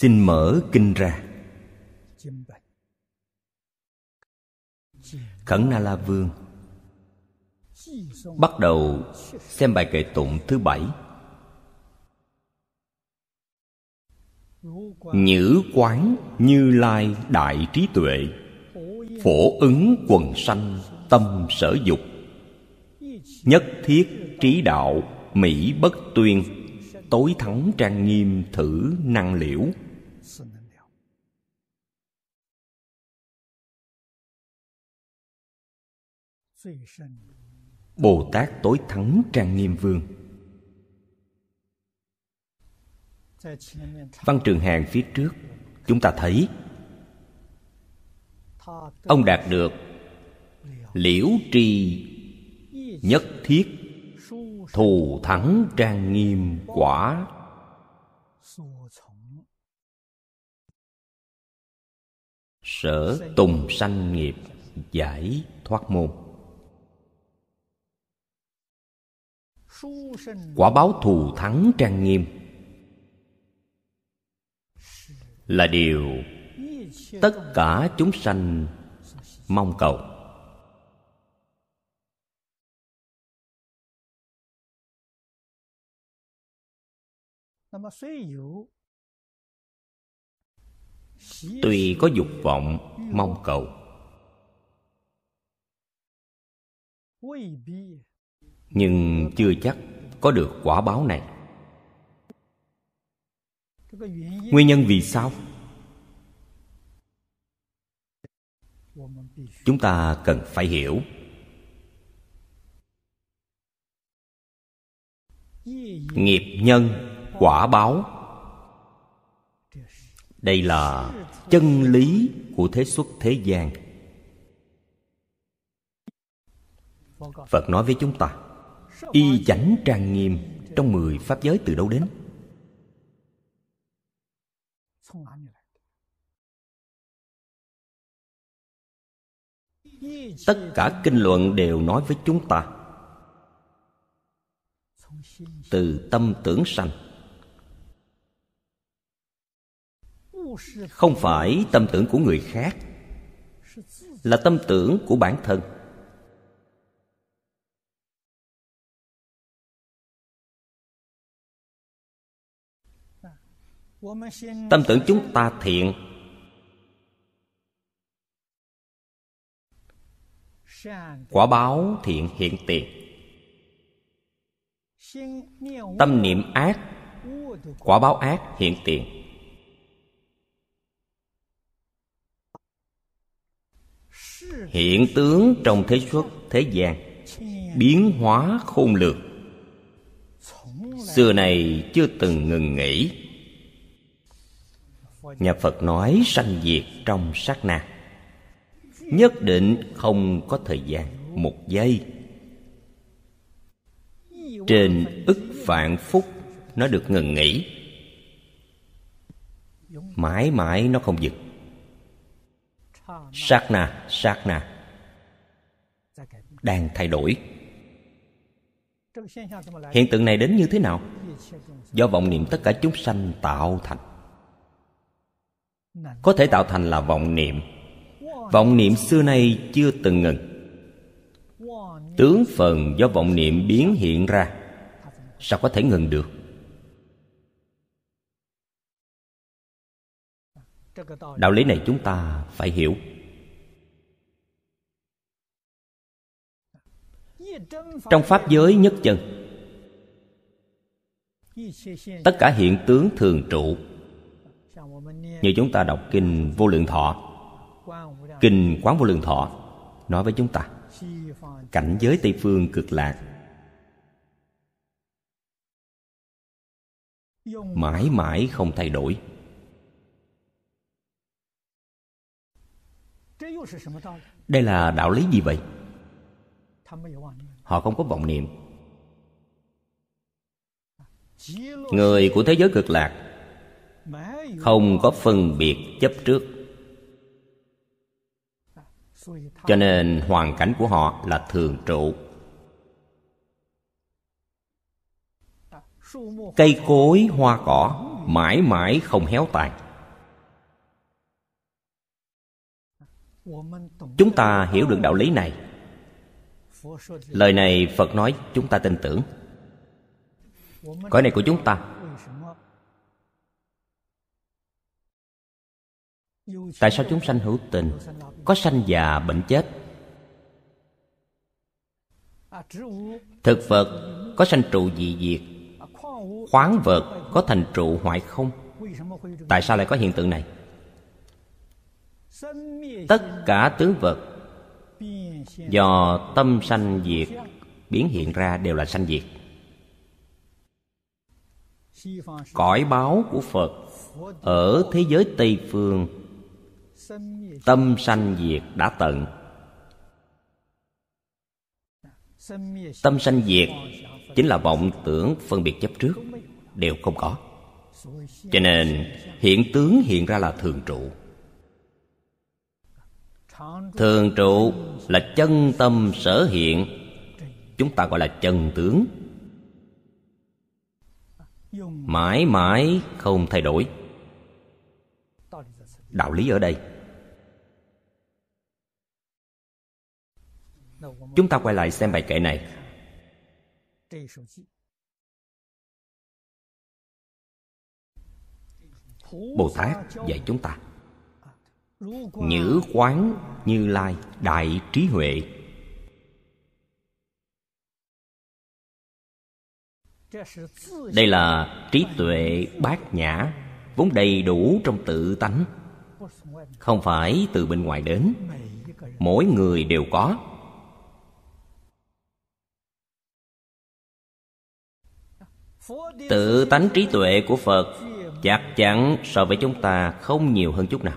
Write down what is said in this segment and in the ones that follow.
xin mở kinh ra. Khẩn na la vương bắt đầu xem bài kệ tụng thứ bảy. Nhữ quán như lai đại trí tuệ, phổ ứng quần sanh tâm sở dục, nhất thiết trí đạo mỹ bất tuyên, tối thắng trang nghiêm thử năng liễu. bồ tát tối thắng trang nghiêm vương. Văn trường hàng phía trước, chúng ta thấy, ông đạt được liễu tri nhất thiết thù thắng trang nghiêm quả. Sở tùng sanh nghiệp giải thoát môn. quả báo thù thắng trang nghiêm. Là điều tất cả chúng sanh mong cầu. Tuy có dục vọng, mong cầu nhưng chưa chắc có được quả báo này. Nguyên nhân vì sao? Chúng ta cần phải hiểu. Nghiệp nhân quả báo. Đây là chân lý của thế xuất thế gian. Phật nói với chúng ta y chánh trang nghiêm trong mười pháp giới từ đâu đến? Tất cả kinh luận đều nói với chúng ta. Từ tâm tưởng sanh. Không phải tâm tưởng của người khác, là tâm tưởng của bản thân. tâm tưởng chúng ta thiện. Quả báo thiện hiện tiền. Tâm niệm ác quả báo ác hiện tiền. Hiện tướng trong thế xuất thế gian biến hóa khôn lược, xưa này chưa từng ngừng nghỉ nhà phật nói sanh diệt trong sát na. Nhất định không có thời gian, một giây. Trên ức vạn phúc, nó được ngừng nghỉ. Mãi mãi nó không dừng. Sát na sát na. Đang thay đổi. Hiện tượng này đến như thế nào? Do vọng niệm tất cả chúng sanh tạo thành có thể tạo thành là vọng niệm. Vọng niệm xưa nay chưa từng ngừng. Tướng phần do vọng niệm biến hiện ra. Sao có thể ngừng được? Đạo lý này chúng ta phải hiểu. Trong pháp giới nhất chân tất cả hiện tướng thường trụ như chúng ta đọc kinh vô lượng thọ. Kinh quán vô lượng thọ nói với chúng ta, cảnh giới tây phương cực lạc. Mãi mãi không thay đổi. Đây là đạo lý gì vậy? Họ không có vọng niệm. Người của thế giới cực lạc không có phân biệt chấp trước. Cho nên hoàn cảnh của họ là thường trụ. Cây cối hoa cỏ mãi mãi không héo tàn. Chúng ta hiểu được đạo lý này. Lời này phật nói chúng ta tin tưởng. Cõi này của chúng ta tại sao chúng sanh hữu tình, có sanh già bệnh chết? Thực vật có sanh trụ dị diệt, khoáng vật có thành trụ hoại không? Tại sao lại có hiện tượng này? Tất cả tướng vật do tâm sanh diệt biến hiện ra đều là sanh diệt. Cõi báo của phật ở thế giới tây phương tâm sanh diệt đã tận. Tâm sanh diệt chính là vọng tưởng phân biệt chấp trước đều không có. Cho nên hiện tướng hiện ra là thường trụ. Thường trụ là chân tâm sở hiện. chúng ta gọi là chân tướng. Mãi mãi không thay đổi. Đạo lý ở đây chúng ta quay lại xem bài kệ này. Bồ tát dạy chúng ta, nhữ quán như lai đại trí huệ. Đây là trí tuệ bát nhã, vốn đầy đủ trong tự tánh. Không phải từ bên ngoài đến, mỗi người đều có. Tự tánh trí tuệ của phật chắc chắn so với chúng ta không nhiều hơn chút nào.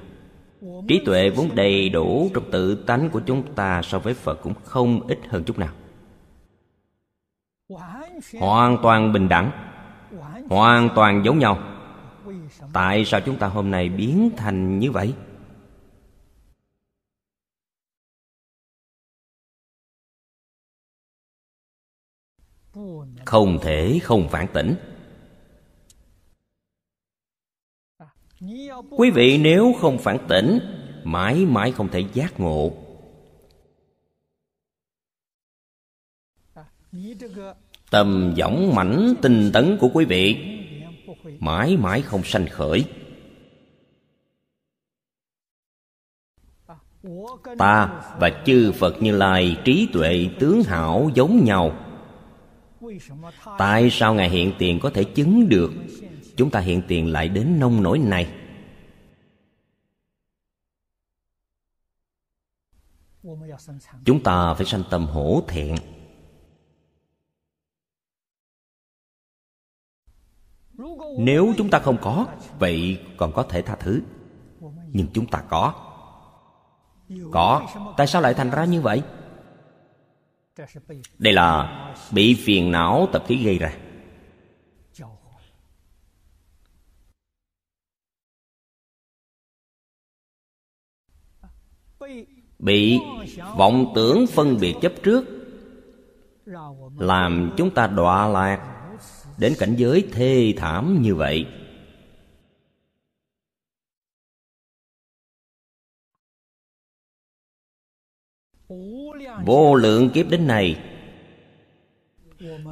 Trí tuệ vốn đầy đủ trong tự tánh của chúng ta so với phật cũng không ít hơn chút nào. Hoàn toàn bình đẳng, hoàn toàn giống nhau. Tại sao chúng ta hôm nay biến thành như vậy? Không thể không phản tỉnh. Quý vị nếu không phản tỉnh, mãi mãi không thể giác ngộ. Tầm võng mãnh tinh tấn của quý vị mãi mãi không sanh khởi. Ta và chư phật như lai trí tuệ tướng hảo giống nhau tại sao ngài hiện tiền có thể chứng được? Chúng ta hiện tiền lại đến nông nỗi này. Chúng ta phải sanh tâm hổ thẹn. Nếu chúng ta không có, vậy còn có thể tha thứ. Nhưng chúng ta có. Có. Tại sao lại thành ra như vậy? Đây là bị phiền não tập khí gây ra. Bị vọng tưởng phân biệt chấp trước, làm chúng ta đọa lạc đến cảnh giới thê thảm như vậy. Vô lượng kiếp đến này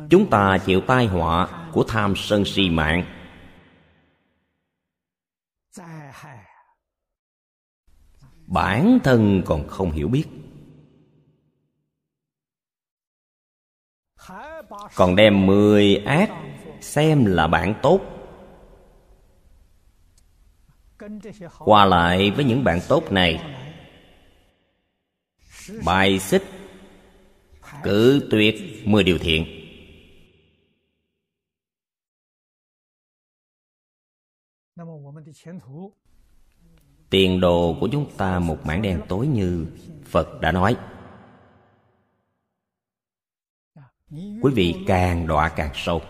chúng ta chịu tai họa của tham sân si mạng. Bản thân còn không hiểu biết. Còn đem mười ác xem là bạn tốt. Qua lại với những bạn tốt này. Bài xích cử tuyệt mười điều thiện. Tiền đồ của chúng ta một mảng đen tối như phật đã nói. Quý vị càng đọa càng sâu.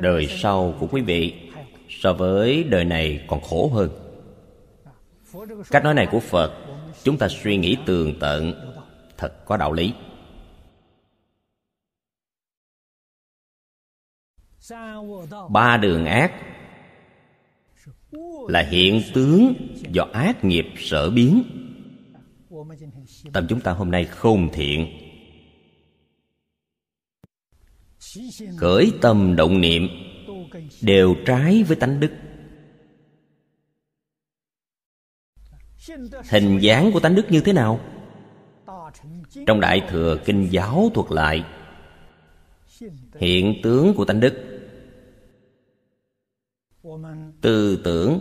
Đời sau của quý vị so với đời này còn khổ hơn cách nói này của phật, chúng ta suy nghĩ tường tận. Thật có đạo lý. Ba đường ác là hiện tướng do ác nghiệp sở biến. Tâm chúng ta hôm nay không thiện. Khởi tâm động niệm, đều trái với tánh đức. Hình dáng của tánh đức như thế nào? Trong đại thừa kinh giáo thuật lại, hiện tướng của tánh đức. Tư tưởng,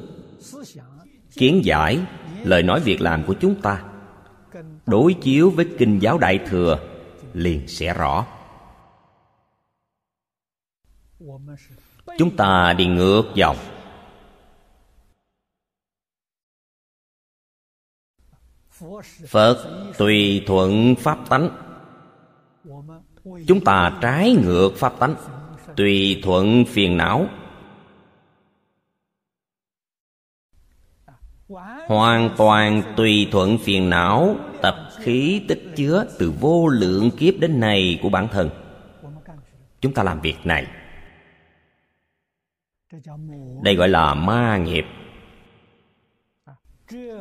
kiến giải, lời nói việc làm của chúng ta, đối chiếu với kinh giáo đại thừa liền sẽ rõ. Chúng ta đi ngược dòng. Phật tùy thuận pháp tánh. Chúng ta trái ngược pháp tánh, tùy thuận phiền não. Hoàn toàn tùy thuận phiền não, tập khí tích chứa từ vô lượng kiếp đến nay của bản thân. Chúng ta làm việc này. Đây gọi là ma nghiệp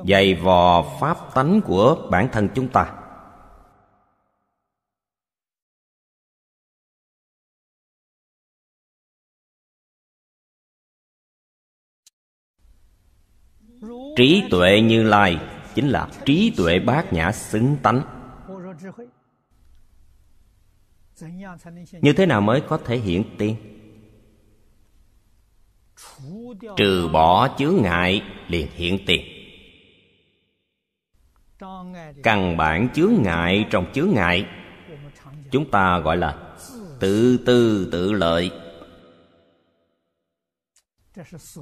dày vò pháp tánh của bản thân chúng ta. Trí tuệ như lai chính là trí tuệ bát nhã xứng tánh. Như thế nào mới có thể hiện tiền trừ bỏ chướng ngại liền hiện tiền căn bản chướng ngại trong chướng ngại. Chúng ta gọi là tự tư tự lợi.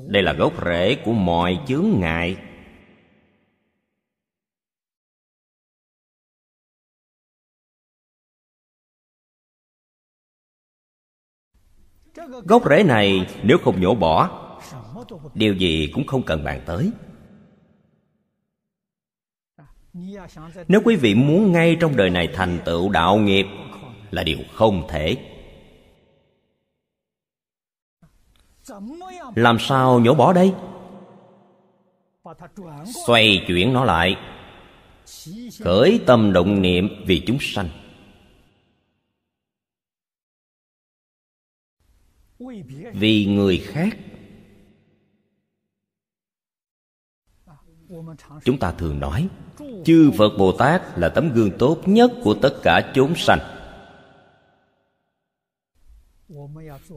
Đây là gốc rễ của mọi chướng ngại. Gốc rễ này nếu không nhổ bỏ, điều gì cũng không cần bàn tới nếu quý vị muốn ngay trong đời này thành tựu đạo nghiệp là điều không thể. Làm sao nhổ bỏ đây? Xoay chuyển nó lại. Khởi tâm động niệm vì chúng sanh. Vì người khác chúng ta thường nói, chư phật bồ tát là tấm gương tốt nhất của tất cả chúng sanh.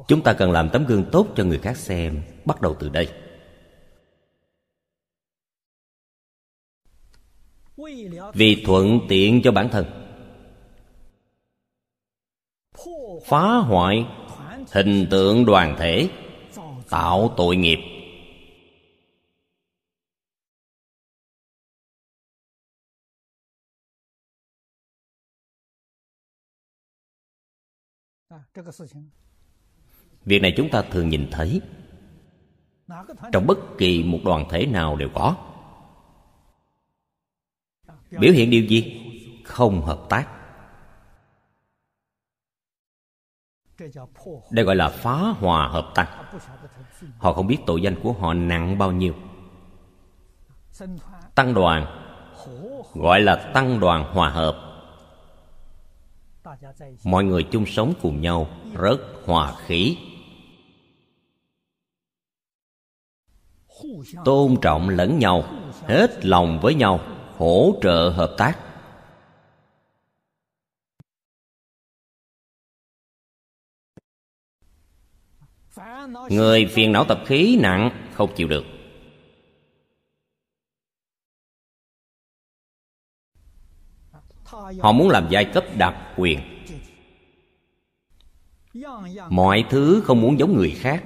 Chúng ta cần làm tấm gương tốt cho người khác xem, bắt đầu từ đây. Vì thuận tiện cho bản thân, phá hoại hình tượng đoàn thể, tạo tội nghiệp. Việc này chúng ta thường nhìn thấy trong bất kỳ một đoàn thể nào đều có. Biểu hiện điều gì? Không hợp tác. đây gọi là phá hòa hợp tăng họ không biết tội danh của họ nặng bao nhiêu. Tăng đoàn gọi là tăng đoàn hòa hợp mọi người chung sống cùng nhau rất hòa khí. Tôn trọng lẫn nhau, hết lòng với nhau, hỗ trợ hợp tác. Người phiền não tập khí nặng, không chịu được. họ muốn làm giai cấp đặc quyền. Mọi thứ không muốn giống người khác.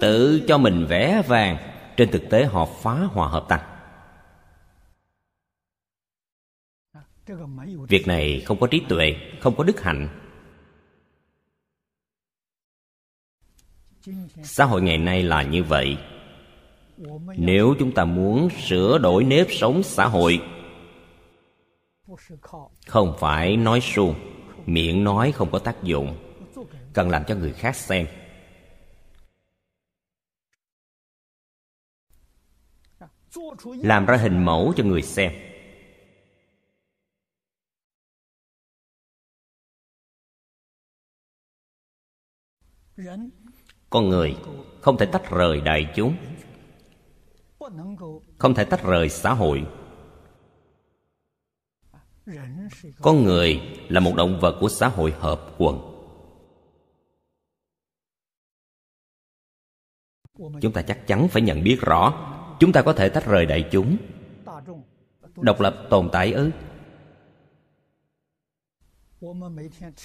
Tự cho mình vẽ vàng, trên thực tế họ phá hòa hợp tăng. Việc này không có trí tuệ, không có đức hạnh. Xã hội ngày nay là như vậy. Nếu chúng ta muốn sửa đổi nếp sống xã hội không phải nói suông, miệng nói không có tác dụng. Cần làm cho người khác xem. Làm ra hình mẫu cho người xem. Con người không thể tách rời đại chúng, không thể tách rời xã hội con người là một động vật của xã hội hợp quần. Chúng ta chắc chắn phải nhận biết rõ, chúng ta có thể tách rời đại chúng, độc lập tồn tại ư.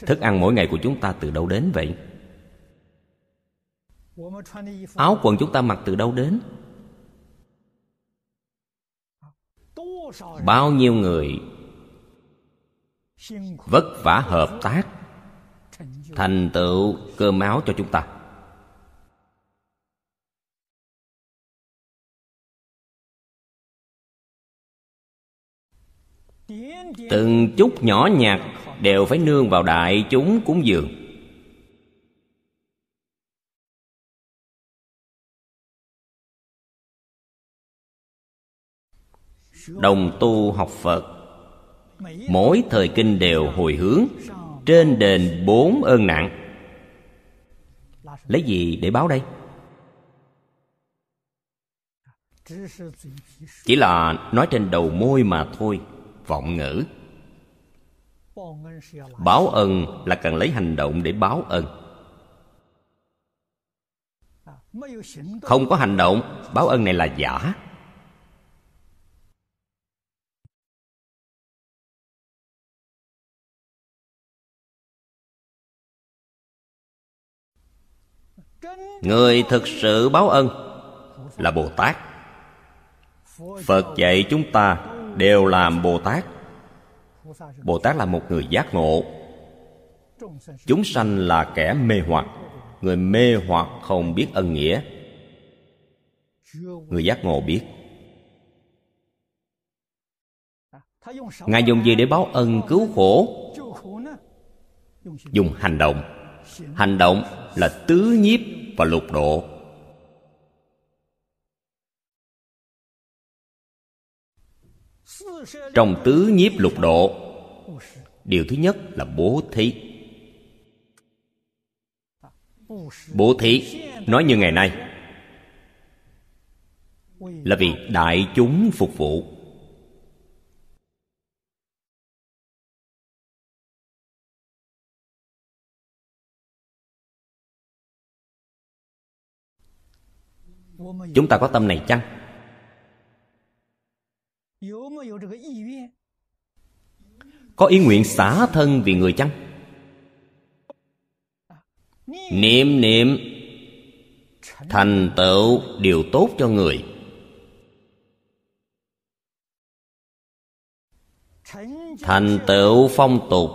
Thức ăn mỗi ngày của chúng ta từ đâu đến vậy? Áo quần chúng ta mặc từ đâu đến? Bao nhiêu người vất vả hợp tác. Thành tựu cơ máu cho chúng ta. Từng chút nhỏ nhặt đều phải nương vào đại chúng cúng dường. Đồng tu học phật mỗi thời kinh đều hồi hướng, trên đền bốn ơn nặng. Lấy gì để báo đây? Chỉ là nói trên đầu môi mà thôi, vọng ngữ. Báo ân là cần lấy hành động để báo ân không có hành động, báo ân này là giả. người thực sự báo ân là bồ tát. Phật dạy chúng ta đều làm bồ tát. Bồ tát là một người giác ngộ. Chúng sanh là kẻ mê hoặc. Người mê hoặc không biết ân nghĩa. Người giác ngộ biết. Ngài dùng gì để báo ân cứu khổ? Dùng hành động. Hành động là tứ nhiếp và lục độ. Trong tứ nhiếp lục độ, điều thứ nhất là bố thí. Bố thí nói như ngày nay, là vì đại chúng phục vụ. Chúng ta có tâm này chăng? Có ý nguyện xả thân vì người chăng? Niệm niệm Thành tựu điều tốt cho người Thành tựu phong tục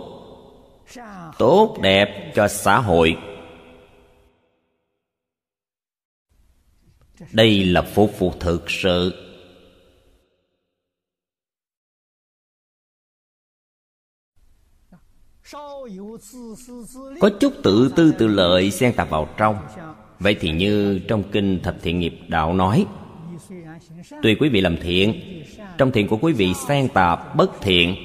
Tốt đẹp cho xã hội đây là phục vụ thực sự. Có chút tự tư tự lợi xen tạp vào trong. Vậy thì như trong kinh thập thiện nghiệp đạo nói, tuy quý vị làm thiện, trong thiện của quý vị xen tạp bất thiện.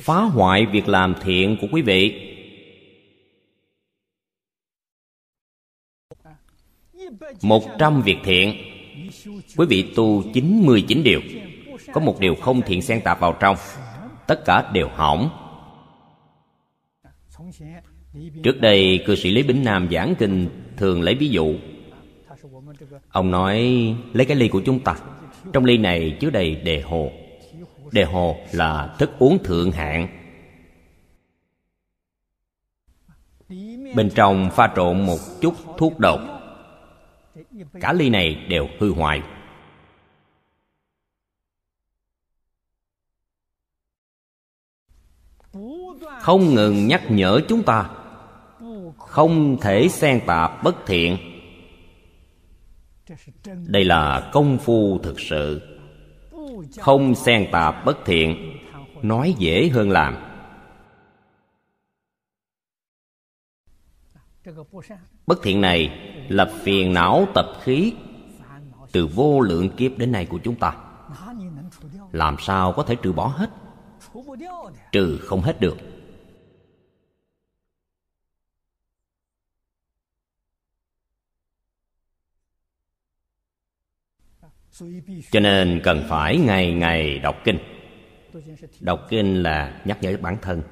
Phá hoại việc làm thiện của quý vị. một trăm việc thiện. Quý vị tu chín mươi chín điều. Có một điều không thiện xen tạp vào trong. Tất cả đều hỏng. Trước đây, cư sĩ lý bính nam giảng kinh thường lấy ví dụ. Ông nói, lấy cái ly của chúng ta. Trong ly này chứa đầy đề hồ. Đề hồ là thức uống thượng hạng. Bên trong pha trộn một chút thuốc độc cả ly này đều hư hoại. Không ngừng nhắc nhở chúng ta. Không thể xen tạp bất thiện. Đây là công phu thực sự. Không xen tạp bất thiện, nói dễ hơn làm bất thiện này là phiền não tập khí từ vô lượng kiếp đến nay của chúng ta. Làm sao có thể trừ bỏ hết? Trừ không hết được. Cho nên cần phải ngày ngày đọc kinh. Đọc kinh là nhắc nhở bản thân.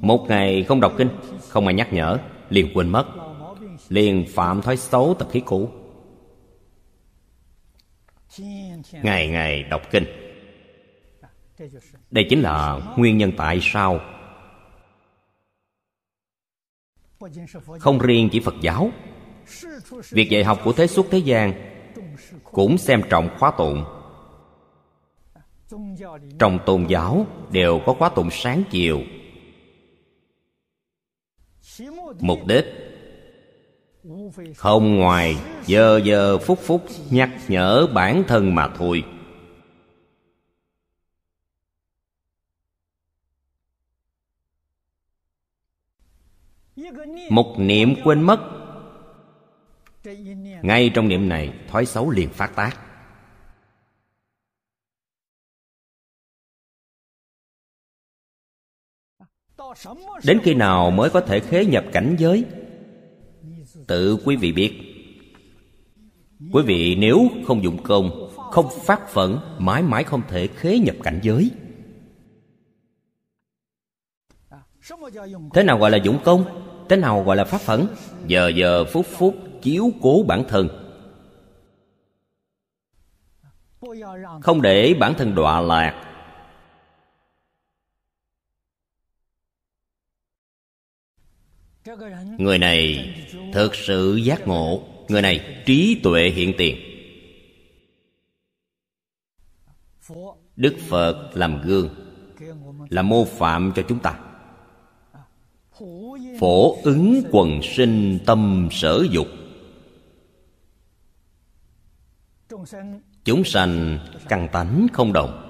Một ngày không đọc kinh, Không ai nhắc nhở, Liền quên mất. Liền phạm thói xấu tập khí cũ. Ngày ngày đọc kinh. Đây chính là nguyên nhân tại sao Không riêng chỉ Phật giáo, Việc dạy học của thế xuất thế gian Cũng xem trọng khóa tụng. Trong tôn giáo đều có khóa tụng sáng chiều mục đích. Không ngoài giờ giờ phút phút nhắc nhở bản thân mà thôi. Một niệm quên mất. Ngay trong niệm này, thói xấu liền phát tác. đến khi nào mới có thể khế nhập cảnh giới? Tự quý vị biết. Quý vị nếu không dụng công không phát phẫn mãi mãi không thể khế nhập cảnh giới. Thế nào gọi là dụng công? Thế nào gọi là phát phẫn giờ giờ phút phút chiếu cố bản thân. Không để bản thân đọa lạc người này thực sự giác ngộ. Người này trí tuệ hiện tiền. Đức phật làm gương là mô phạm cho chúng ta. Phổ ứng quần sinh tâm sở dục. Chúng sanh căn tánh không đồng.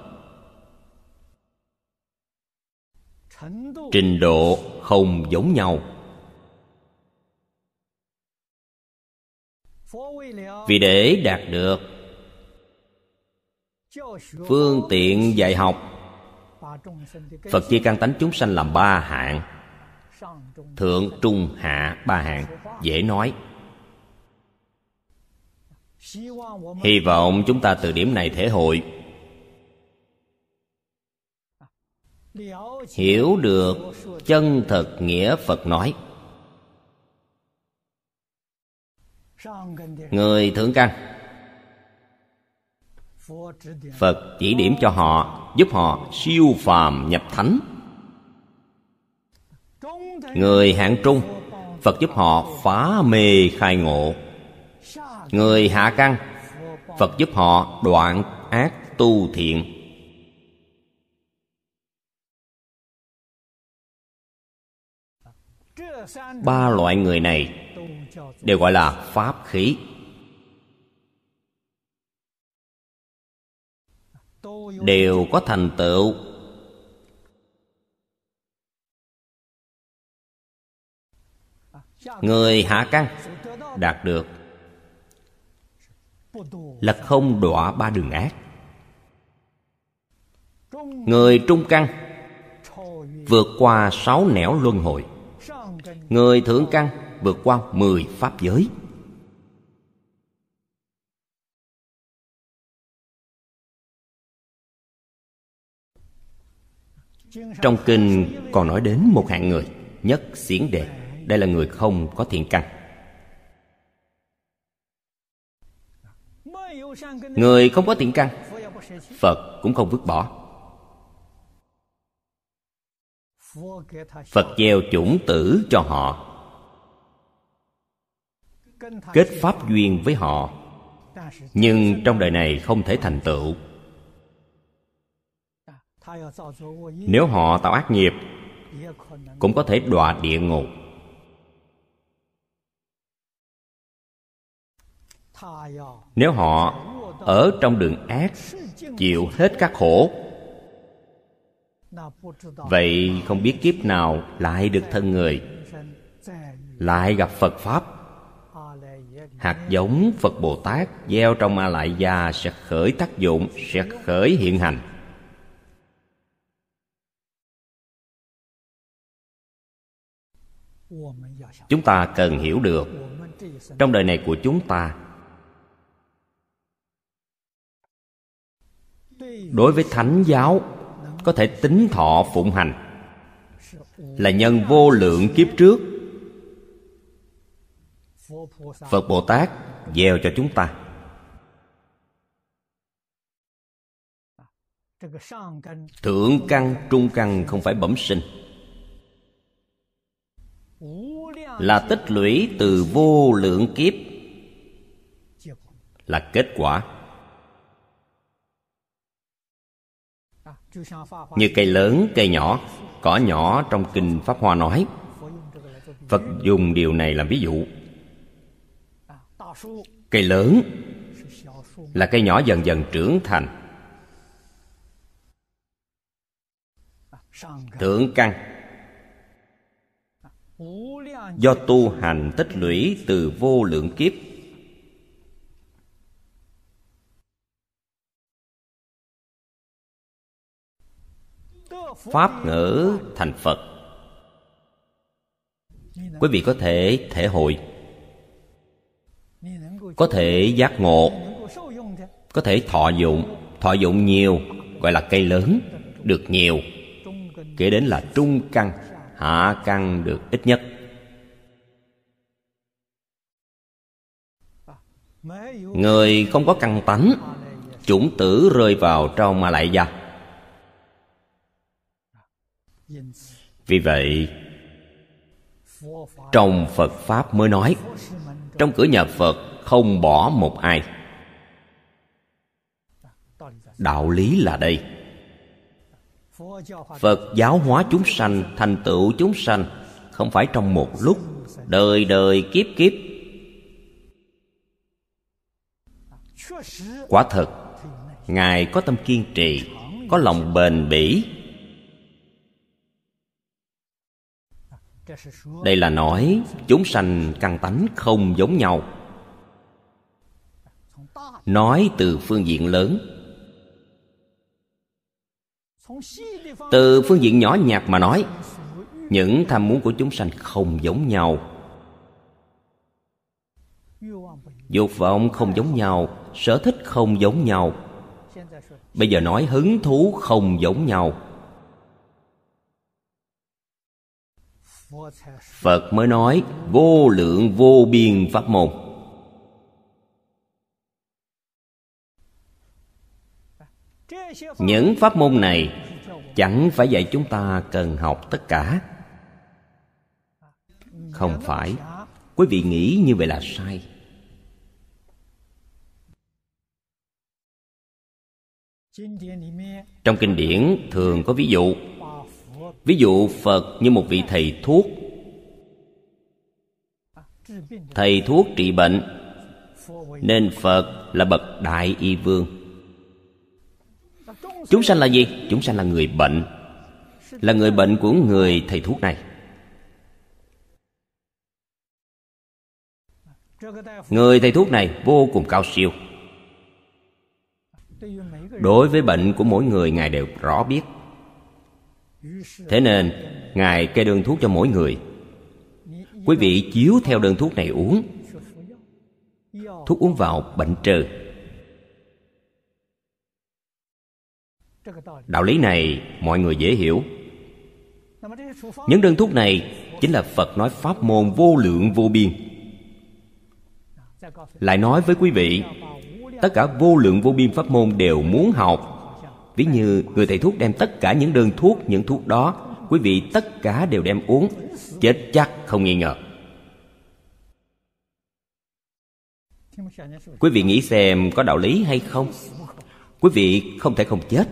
Trình độ không giống nhau. vì để đạt được phương tiện dạy học, phật chia căn tánh chúng sanh làm ba hạng. Thượng, trung, hạ, ba hạng. Dễ nói. Hy vọng chúng ta từ điểm này thể hội. Hiểu được chân thật nghĩa phật nói. người thượng căn phật chỉ điểm cho họ, giúp họ siêu phàm nhập thánh. Người hạng trung, phật giúp họ phá mê khai ngộ. Người hạ căn phật giúp họ đoạn ác tu thiện. Ba loại người này đều gọi là pháp khí. Đều có thành tựu. Người hạ căn đạt được là không đọa ba đường ác. Người trung căn vượt qua sáu nẻo luân hồi. Người thượng căn vượt qua 10 pháp giới. Trong kinh còn nói đến một hạng người Nhất xiển đề Đây là người không có thiện căn. Người không có thiện căn, Phật cũng không vứt bỏ. Phật gieo chủng tử cho họ kết pháp duyên với họ. Nhưng trong đời này không thể thành tựu. Nếu họ tạo ác nghiệp, cũng có thể đọa địa ngục. Nếu họ ở trong đường ác, chịu hết các khổ, vậy không biết kiếp nào lại được thân người, lại gặp phật pháp hạt giống phật bồ tát gieo trong a lại gia sẽ khởi tác dụng, sẽ khởi hiện hành. Chúng ta cần hiểu được trong đời này của chúng ta. Đối với thánh giáo, có thể tính thọ phụng hành là nhân vô lượng kiếp trước phật bồ tát gieo cho chúng ta. Thượng căn, trung căn không phải bẩm sinh. Là tích lũy từ vô lượng kiếp. Là kết quả. Như cây lớn, cây nhỏ, cỏ nhỏ trong kinh pháp hoa nói, phật dùng điều này làm ví dụ cây lớn là cây nhỏ dần dần trưởng thành. Thượng căn. Do tu hành tích lũy từ vô lượng kiếp. Pháp ngữ thành phật. Quý vị có thể thể hội có thể giác ngộ, có thể thọ dụng. Thọ dụng nhiều, gọi là cây lớn, được nhiều. Kể đến là trung căn, hạ căn được ít nhất. Người không có căn tánh, chủng tử rơi vào trong ma lại gia. Vì vậy, trong phật pháp mới nói, trong cửa nhà phật không bỏ một ai. Đạo lý là đây. Phật giáo hóa chúng sanh, thành tựu chúng sanh, không phải trong một lúc, đời đời kiếp kiếp. Quả thật, ngài có tâm kiên trì, có lòng bền bỉ. Đây là nói, chúng sanh căn tánh không giống nhau nói từ phương diện lớn. Từ phương diện nhỏ nhặt mà nói, những tham muốn của chúng sanh không giống nhau. Dục vọng không giống nhau, sở thích không giống nhau. Bây giờ nói hứng thú không giống nhau. Phật mới nói, vô lượng vô biên pháp môn. những pháp môn này chẳng phải dạy chúng ta cần học tất cả. Không phải. Quý vị nghĩ như vậy là sai. Trong kinh điển thường có ví dụ. Ví dụ phật như một vị thầy thuốc. Thầy thuốc trị bệnh. Nên phật là bậc đại y vương. Chúng sanh là gì? Chúng sanh là người bệnh. Là người bệnh của người thầy thuốc này. Người thầy thuốc này vô cùng cao siêu. Đối với bệnh của mỗi người, Ngài đều rõ biết. Thế nên, Ngài kê đơn thuốc cho mỗi người. Quý vị chiếu theo đơn thuốc này uống. Thuốc uống vào bệnh trừ. đạo lý này mọi người dễ hiểu. Những đơn thuốc này chính là phật nói pháp môn vô lượng vô biên. Lại nói với quý vị, tất cả vô lượng vô biên pháp môn đều muốn học. Ví như người thầy thuốc đem tất cả những đơn thuốc, những thuốc đó, quý vị tất cả đều đem uống, chết chắc không nghi ngờ. Quý vị nghĩ xem có đạo lý hay không? Quý vị không thể không chết.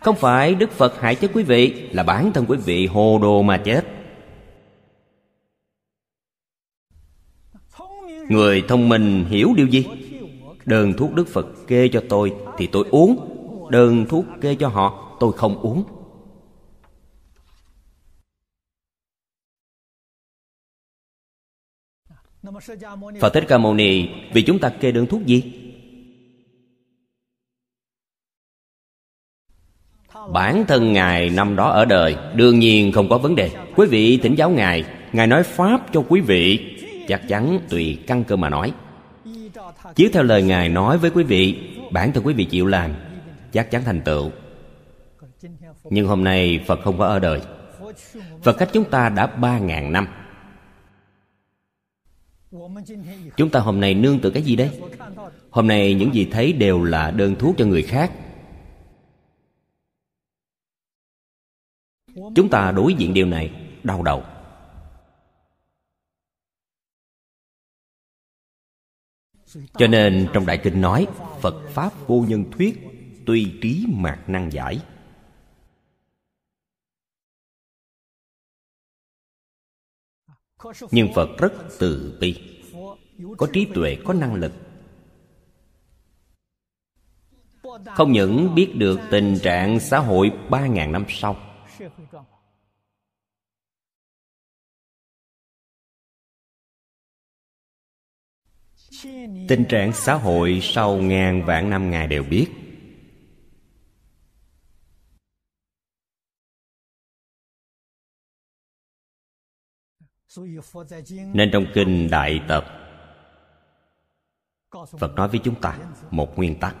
Không phải Đức Phật hại chết quý vị, Là bản thân quý vị hồ đồ mà chết Người thông minh hiểu điều gì? Đơn thuốc Đức Phật kê cho tôi Thì tôi uống Đơn thuốc kê cho họ, Tôi không uống Phật Thích Ca Mâu Ni, Vì chúng ta kê đơn thuốc gì? Bản thân Ngài năm đó ở đời, Đương nhiên không có vấn đề. Quý vị thỉnh giáo Ngài Ngài nói Pháp cho quý vị, Chắc chắn tùy căn cơ mà nói. Chiếu theo lời Ngài nói với quý vị, Bản thân quý vị chịu làm, Chắc chắn thành tựu. Nhưng hôm nay Phật không có ở đời. Phật cách chúng ta đã ba ngàn năm. Chúng ta hôm nay nương tự cái gì đây? Hôm nay những gì thấy đều là đơn thuốc cho người khác. Chúng ta đối diện điều này đau đầu. Cho nên trong Đại Kinh nói Phật Pháp vô nhân thuyết Tuy trí mạc năng giải. Nhưng Phật rất từ bi Có trí tuệ, có năng lực. Không những biết được tình trạng xã hội ba ngàn năm sau Tình trạng xã hội sau ngàn vạn năm Ngài đều biết. Nên trong Kinh Đại Tập, Phật nói với chúng ta một nguyên tắc.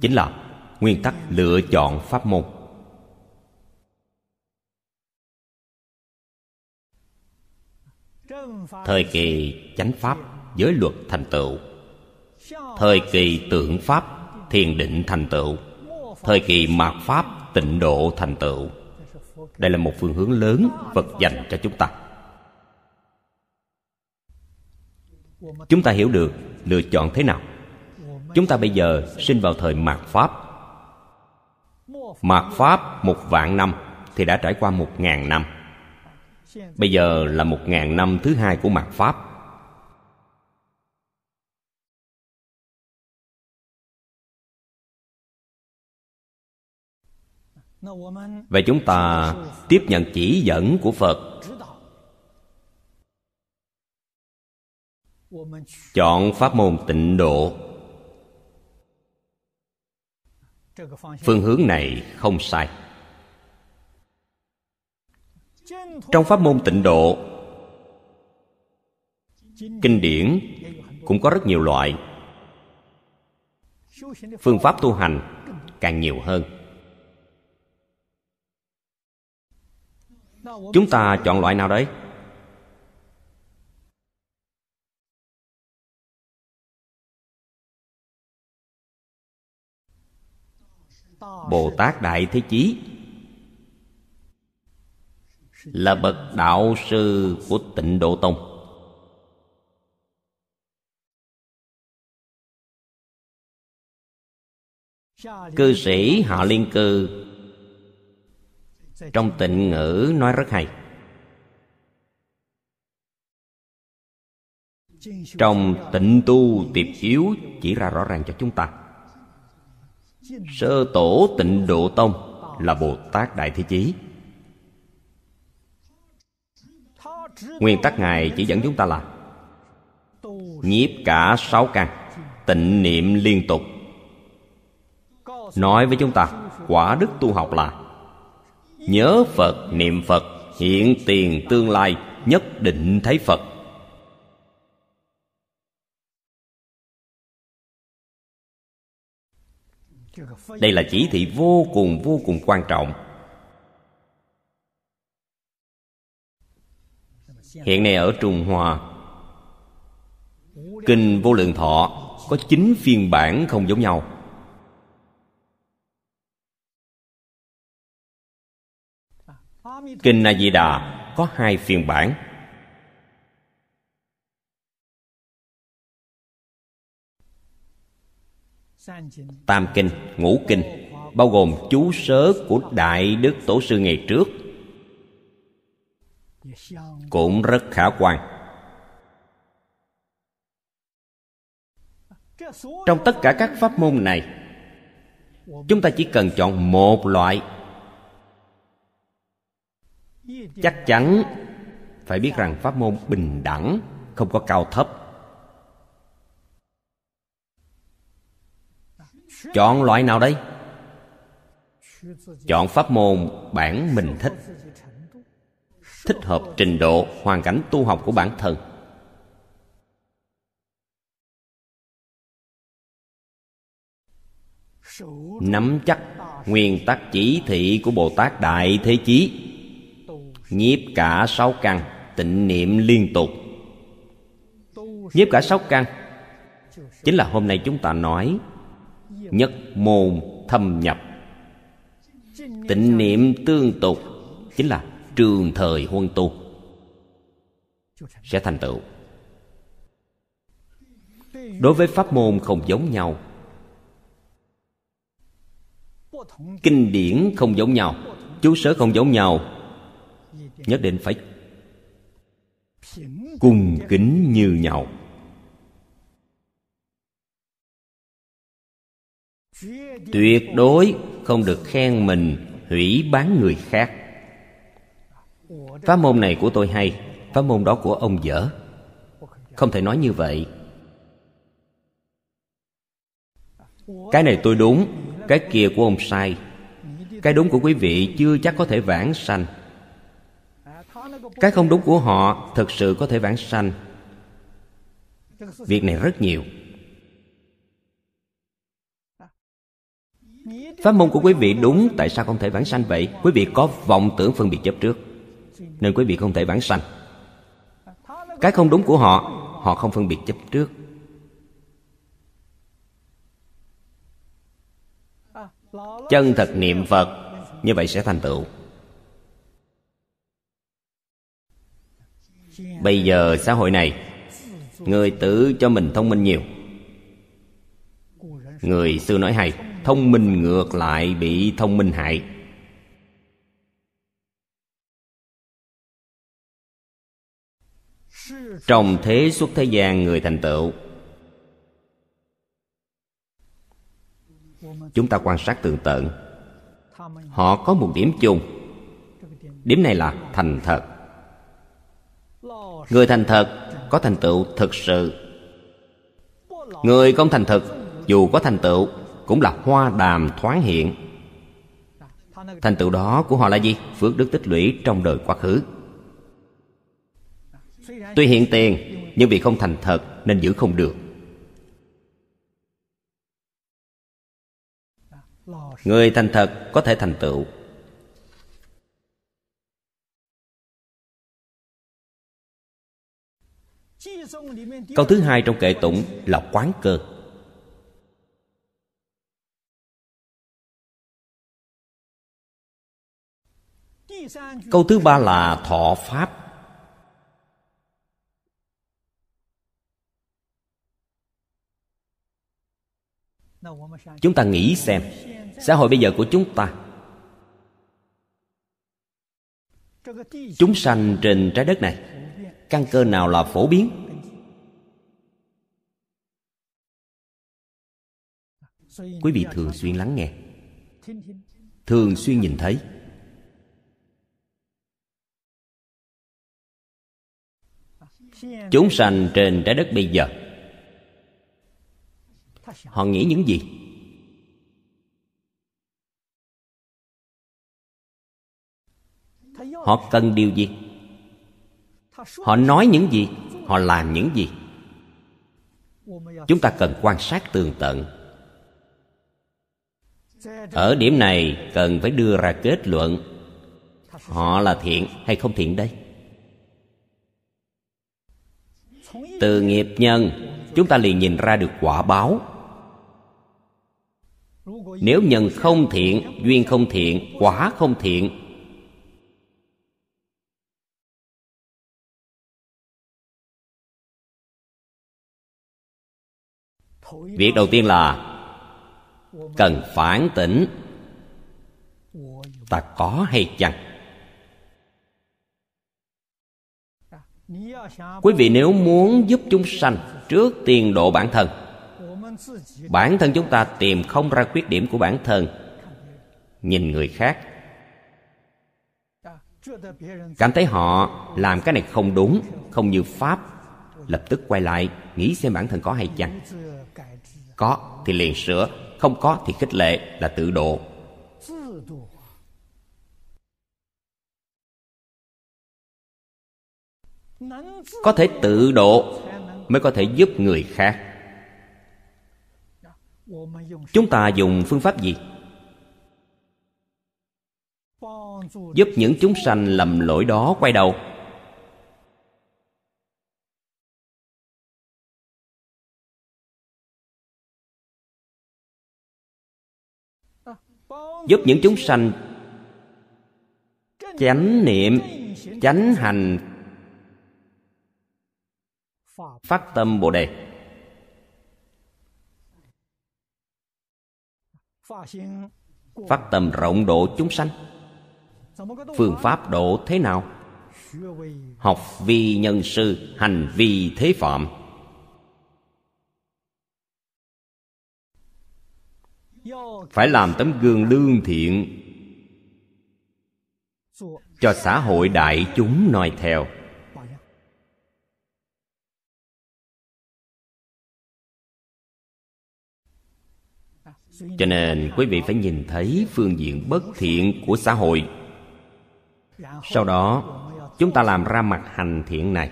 Chính là nguyên tắc lựa chọn pháp môn. Thời kỳ chánh pháp, giới luật thành tựu. Thời kỳ tượng pháp, thiền định thành tựu. Thời kỳ mạt pháp, tịnh độ thành tựu. Đây là một phương hướng lớn, Phật dành cho chúng ta. Chúng ta hiểu được lựa chọn thế nào. Chúng ta bây giờ sinh vào thời mạt Pháp. Mạt Pháp một vạn năm Thì đã trải qua một ngàn năm. Bây giờ là một ngàn năm thứ hai của mạt Pháp. Vậy chúng ta tiếp nhận chỉ dẫn của Phật. Chọn pháp môn tịnh độ. Phương hướng này không sai. Trong pháp môn tịnh độ, Kinh điển cũng có rất nhiều loại. Phương pháp tu hành càng nhiều hơn. Chúng ta chọn loại nào đấy? Bồ Tát Đại Thế Chí. Là bậc đạo sư của tịnh Độ Tông. Cư sĩ họ liên cư Trong tịnh ngữ nói rất hay. Trong tịnh tu tiệp yếu chỉ ra rõ ràng cho chúng ta. Sơ tổ tịnh độ tông Là Bồ Tát Đại Thế Chí. Nguyên tắc Ngài chỉ dẫn chúng ta là Nhiếp cả sáu căn, Tịnh niệm liên tục. Nói với chúng ta, Quả đức tu học là Nhớ Phật, niệm Phật, Hiện tiền tương lai, Nhất định thấy Phật. Đây là chỉ thị vô cùng vô cùng quan trọng. Hiện nay ở trung hoa, kinh vô lượng thọ có chín phiên bản không giống nhau. Kinh a di đà có hai phiên bản. Tam kinh, ngũ kinh bao gồm chú sớ của đại đức tổ sư ngày trước cũng rất khả quan. Trong tất cả các pháp môn này, chúng ta chỉ cần chọn một loại. Chắc chắn phải biết rằng pháp môn bình đẳng không có cao thấp. Chọn loại nào đây? Chọn pháp môn bản mình thích thích hợp trình độ, hoàn cảnh tu học của bản thân. Nắm chắc nguyên tắc chỉ thị của bồ tát đại thế chí. Nhiếp cả sáu căn, tịnh niệm liên tục. Nhiếp cả sáu căn, chính là hôm nay chúng ta nói, nhất môn thâm nhập. Tịnh niệm tương tục, chính là trường thời huân tu. Sẽ thành tựu. Đối với pháp môn không giống nhau. Kinh điển không giống nhau. Chú sớ không giống nhau. Nhất định phải cùng kính như nhau. Tuyệt đối không được khen mình hủy bán người khác pháp môn này của tôi hay pháp môn đó của ông dở. Không thể nói như vậy. Cái này tôi đúng, cái kia của ông sai. Cái đúng của quý vị chưa chắc có thể vãng sanh. Cái không đúng của họ thực sự có thể vãng sanh. Việc này rất nhiều. Pháp môn của quý vị đúng, tại sao không thể vãng sanh vậy? Quý vị có vọng tưởng phân biệt chấp trước nên quý vị không thể vãng sanh. Cái không đúng của họ họ không phân biệt chấp trước. Chân thật niệm phật, như vậy sẽ thành tựu. Bây giờ xã hội này, người tự cho mình thông minh nhiều. Người xưa nói hay, thông minh ngược lại bị thông minh hại. Trong thế xuất thế gian người thành tựu. Chúng ta quan sát tường tận. Họ có một điểm chung. Điểm này là thành thật. Người thành thật có thành tựu thực sự. Người không thành thực dù có thành tựu, cũng là hoa đàm thoáng hiện. Thành tựu đó của họ là gì? Phước đức tích lũy trong đời quá khứ tuy hiện tiền, nhưng vì không thành thật nên giữ không được. Người thành thật có thể thành tựu. Câu thứ hai trong kệ tụng là quán cơ. Câu thứ ba là thọ pháp. Chúng ta nghĩ xem, xã hội bây giờ của chúng ta, chúng sanh trên trái đất này, căn cơ nào là phổ biến? Quý vị thường xuyên lắng nghe, thường xuyên nhìn thấy. Chúng sanh trên trái đất bây giờ họ nghĩ những gì? Họ cần điều gì? Họ nói những gì? Họ làm những gì? Chúng ta cần quan sát tường tận. Ở điểm này cần phải đưa ra kết luận. Họ là thiện hay không thiện đây? Từ nghiệp nhân, chúng ta liền nhìn ra được quả báo nếu nhân không thiện, duyên không thiện, quả không thiện, việc đầu tiên là cần phản tỉnh. Ta có hay chăng? Quý vị nếu muốn giúp chúng sanh trước tiên độ bản thân bản thân chúng ta tìm không ra khuyết điểm của bản thân. Nhìn người khác. Cảm thấy họ làm cái này không đúng, không như pháp. Lập tức quay lại, nghĩ xem bản thân có hay chăng. Có thì liền sửa, không có thì khích lệ là tự độ. Có thể tự độ mới có thể giúp người khác chúng ta dùng phương pháp gì? Giúp những chúng sanh lầm lỗi đó quay đầu. Giúp những chúng sanh chánh niệm, chánh hành, phát tâm bồ đề. Phát tâm rộng độ chúng sanh. Phương pháp độ thế nào? Học vi nhân sư, hành vi thế phạm. Phải làm tấm gương lương thiện cho xã hội đại chúng noi theo. Cho nên quý vị phải nhìn thấy phương diện bất thiện của xã hội. Sau đó, chúng ta làm ra mặt hành thiện này.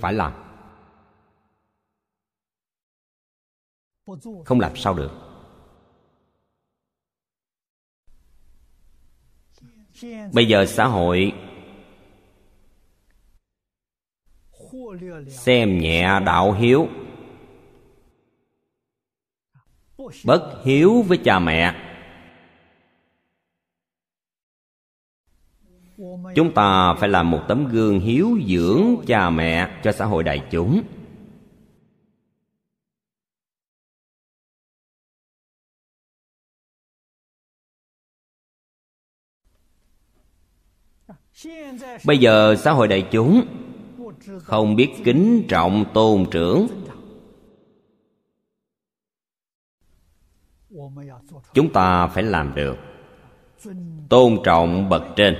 Phải làm. Không làm sao được. Bây giờ xã hội xem nhẹ đạo hiếu. Bất hiếu với cha mẹ. Chúng ta phải làm một tấm gương hiếu dưỡng cha mẹ cho xã hội đại chúng. Bây giờ xã hội đại chúng không biết kính trọng tôn trưởng. Chúng ta phải làm được. Tôn trọng bậc trên.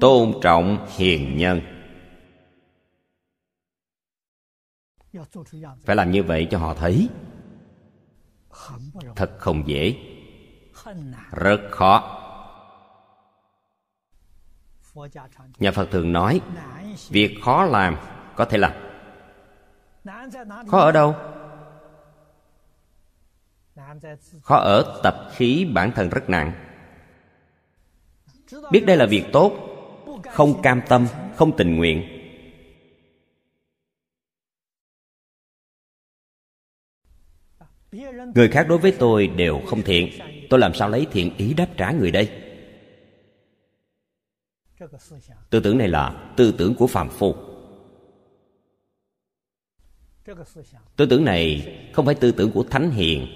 Tôn trọng hiền nhân. Phải làm như vậy cho họ thấy. Thật không dễ. Rất khó nhà phật thường nói, việc khó làm có thể làm. Khó ở đâu? Khó ở tập khí bản thân rất nặng. Biết đây là việc tốt, không cam tâm, không tình nguyện. Người khác đối với tôi đều không thiện. Tôi làm sao lấy thiện ý đáp trả người đây? Tư tưởng này là tư tưởng của phàm phu. tư tưởng này không phải tư tưởng của thánh hiền.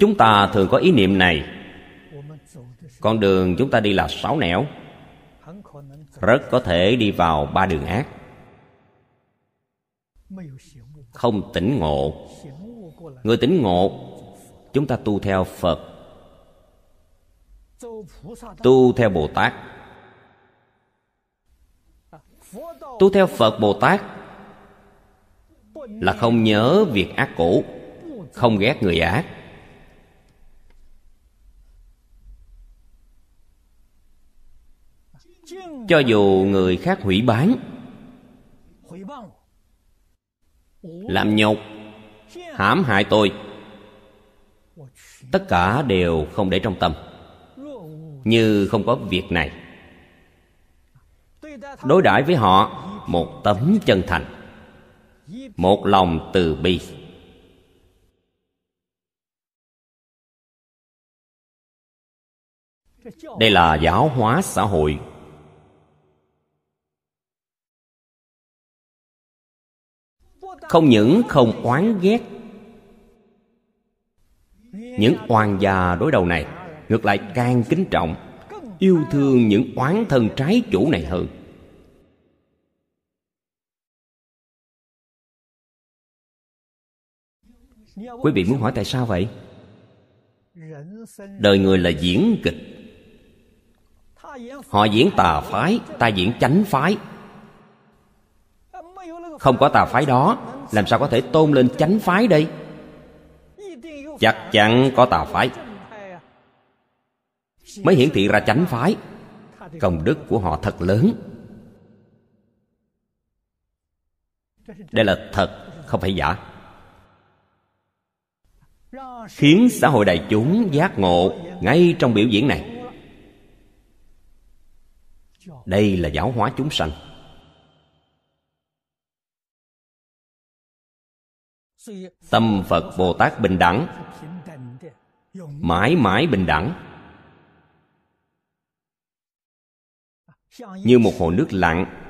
chúng ta thường có ý niệm này. con đường chúng ta đi là sáu nẻo. rất có thể đi vào ba đường ác. không tỉnh ngộ. người tỉnh ngộ chúng ta tu theo phật. Tu theo bồ tát. Tu theo phật bồ tát là không nhớ việc ác cũ không ghét người ác. Cho dù người khác hủy bán làm nhục hãm hại tôi tất cả đều không để trong tâm. Như không có việc này. Đối đãi với họ một tấm chân thành, một lòng từ bi. Đây là giáo hóa xã hội. Không những không oán ghét những oan gia đối đầu này, ngược lại càng kính trọng, yêu thương những oán thân trái chủ này hơn. Quý vị muốn hỏi tại sao vậy? Đời người là diễn kịch. Họ diễn tà phái, ta diễn chánh phái. Không có tà phái đó, làm sao có thể tôn lên chánh phái đây? Chắc chắn có tà phái. Mới hiển thị ra chánh phái. Công đức của họ thật lớn. Đây là thật, không phải giả. Khiến xã hội đại chúng giác ngộ ngay trong biểu diễn này. Đây là giáo hóa chúng sanh. Tâm phật bồ tát bình đẳng. Mãi mãi bình đẳng. Như một hồ nước lặng.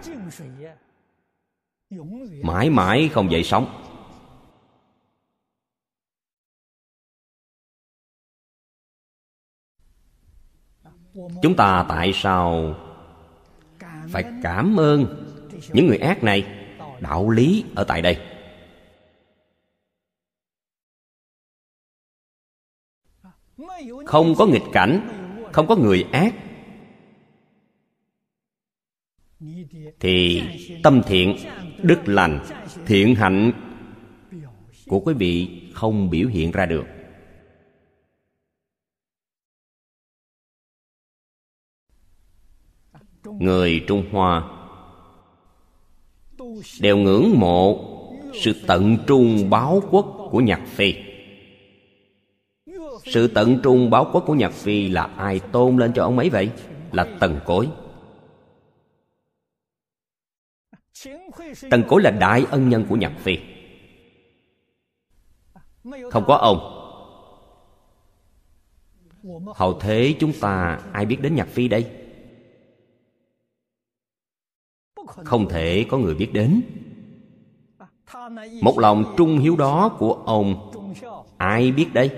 Mãi mãi không dậy sóng. Chúng ta tại sao phải cảm ơn những người ác này, đạo lý ở tại đây? Không có nghịch cảnh, không có người ác. Thì tâm thiện, đức lành, thiện hạnh của quý vị không biểu hiện ra được. Người trung hoa đều ngưỡng mộ sự tận trung báo quốc của nhạc phi sự tận trung báo quốc của nhạc phi là ai tôn lên cho ông ấy vậy? Là tần cối. Tần cối là đại ân nhân của nhạc phi. Không có ông. Hậu thế chúng ta ai biết đến nhạc phi đây? Không thể có người biết đến. Một lòng trung hiếu đó của ông, ai biết đây?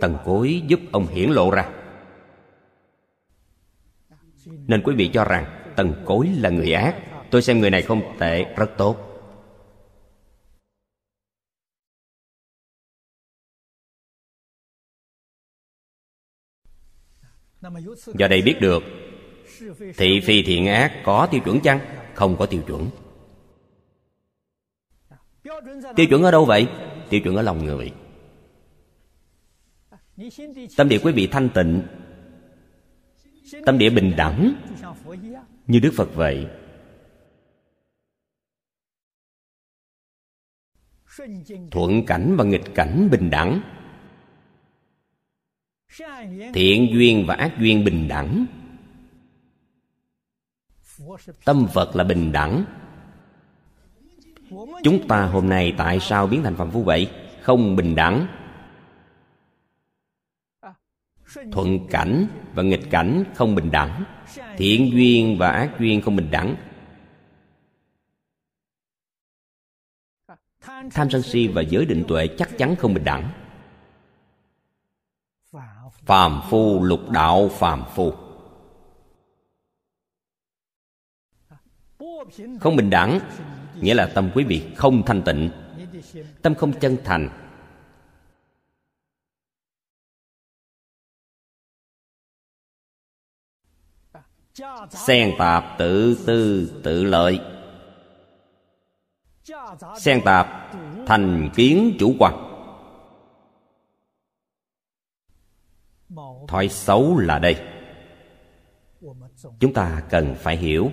Tần cối giúp ông hiển lộ ra. Nên quý vị cho rằng tần cối là người ác. Tôi xem người này không tệ, rất tốt. Do đây biết được, thị phi thiện ác có tiêu chuẩn chăng? Không có tiêu chuẩn. Tiêu chuẩn ở đâu vậy? Tiêu chuẩn ở lòng người tâm địa quý vị thanh tịnh. Tâm địa bình đẳng. Như đức phật vậy. Thuận cảnh và nghịch cảnh bình đẳng. Thiện duyên và ác duyên bình đẳng. Tâm phật là bình đẳng. Chúng ta hôm nay tại sao biến thành phạm phu vậy? Không bình đẳng thuận cảnh và nghịch cảnh không bình đẳng. Thiện duyên và ác duyên không bình đẳng. Tham sân si và giới định tuệ chắc chắn không bình đẳng. Phàm phu lục đạo phàm phu. Không bình đẳng nghĩa là tâm quý vị không thanh tịnh. Tâm không chân thành xen tạp tự tư, tự lợi. Xen tạp thành kiến chủ quan. Thói xấu là đây. Chúng ta cần phải hiểu.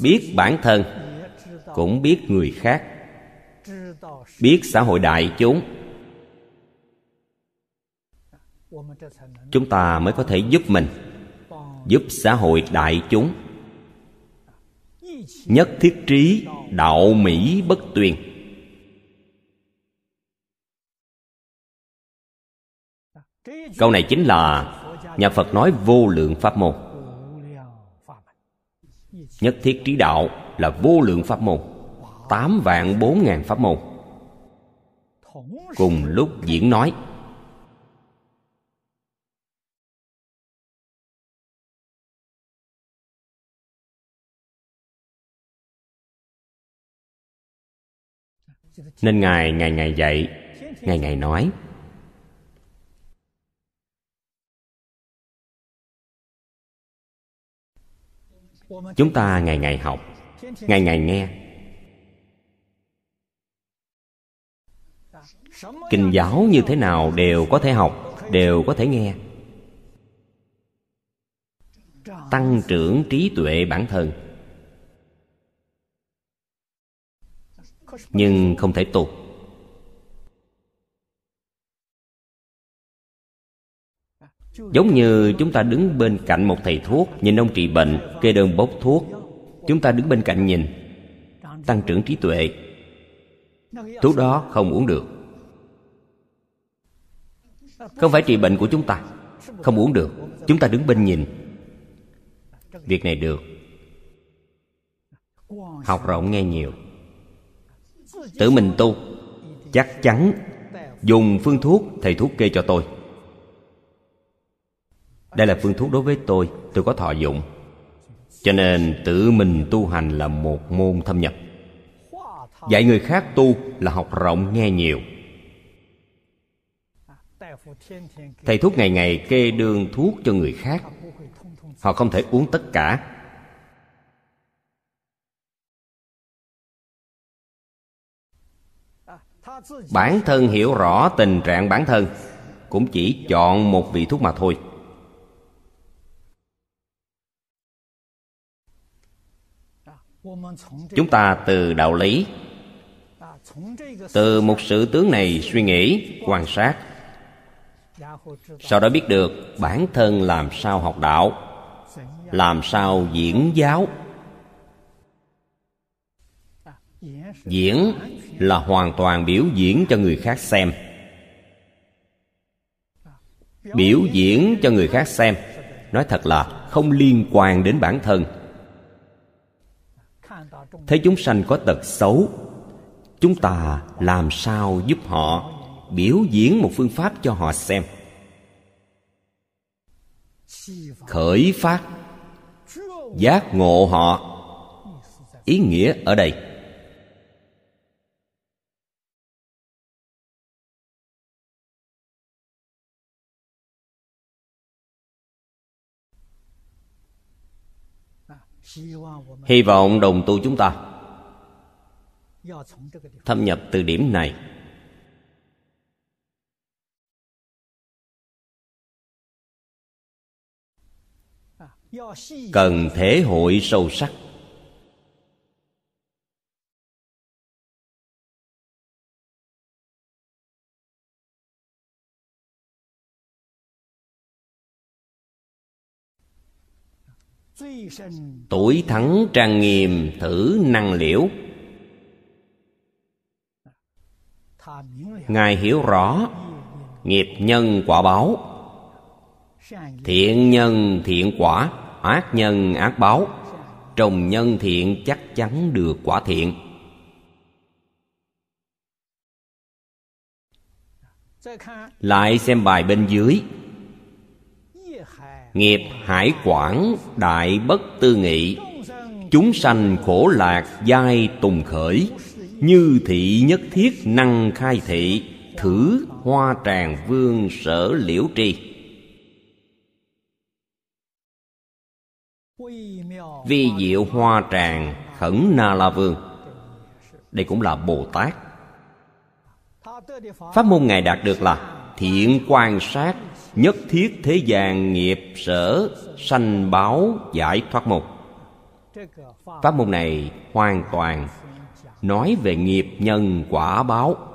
Biết bản thân, cũng biết người khác. Biết xã hội đại chúng chúng ta mới có thể giúp mình, giúp xã hội đại chúng. Nhất thiết trí đạo mỹ bất tuyền. Câu này chính là nhà phật nói vô lượng pháp môn. Nhất thiết trí đạo là vô lượng pháp môn, tám vạn bốn ngàn pháp môn. Cùng lúc diễn nói nên ngài ngày ngày dạy, ngày ngày nói. Chúng ta ngày ngày học, ngày ngày nghe. Kinh giáo như thế nào đều có thể học, đều có thể nghe. Tăng trưởng trí tuệ bản thân. Nhưng không thể tu giống như chúng ta đứng bên cạnh một thầy thuốc nhìn ông trị bệnh, kê đơn bốc thuốc. Chúng ta đứng bên cạnh nhìn, tăng trưởng trí tuệ. Thuốc đó không uống được. Không phải trị bệnh của chúng ta, không uống được. Chúng ta đứng bên nhìn. Việc này được. Học rộng nghe nhiều tự mình tu, chắc chắn dùng phương thuốc thầy thuốc kê cho tôi. Đây là phương thuốc đối với tôi tôi có thọ dụng. Cho nên tự mình tu hành là một môn thâm nhập. Dạy người khác tu là học rộng nghe nhiều. Thầy thuốc ngày ngày kê đơn thuốc cho người khác, họ không thể uống tất cả. Bản thân hiểu rõ tình trạng bản thân, cũng chỉ chọn một vị thuốc mà thôi. Chúng ta từ đạo lý, từ một sự tướng này suy nghĩ, quan sát. Sau đó biết được bản thân làm sao học đạo, làm sao diễn giáo. Diễn là hoàn toàn biểu diễn cho người khác xem. Biểu diễn cho người khác xem, nói thật là không liên quan đến bản thân. Thấy chúng sanh có tật xấu, chúng ta làm sao giúp họ biểu diễn một phương pháp cho họ xem? Khởi phát, giác ngộ họ. Ý nghĩa ở đây. Hy vọng đồng tu chúng ta thâm nhập từ điểm này. Cần thể hội sâu sắc tuổi thắng trang nghiêm, thử năng liễu. Ngài hiểu rõ, nghiệp nhân quả báo. Thiện nhân thiện quả, ác nhân ác báo. Trồng nhân thiện chắc chắn được quả thiện. Lại xem bài bên dưới nghiệp hải quản đại bất tư nghị. Chúng sanh khổ lạc giai tùng khởi, như thị nhất thiết năng khai thị, thử hoa tràng vương sở liễu tri. Vi diệu hoa tràng khẩn na la vương. Đây cũng là bồ tát. Pháp môn ngài đạt được là thiện quan sát nhất thiết thế gian nghiệp sở, sanh báo giải thoát mục pháp môn này hoàn toàn nói về nghiệp nhân quả báo.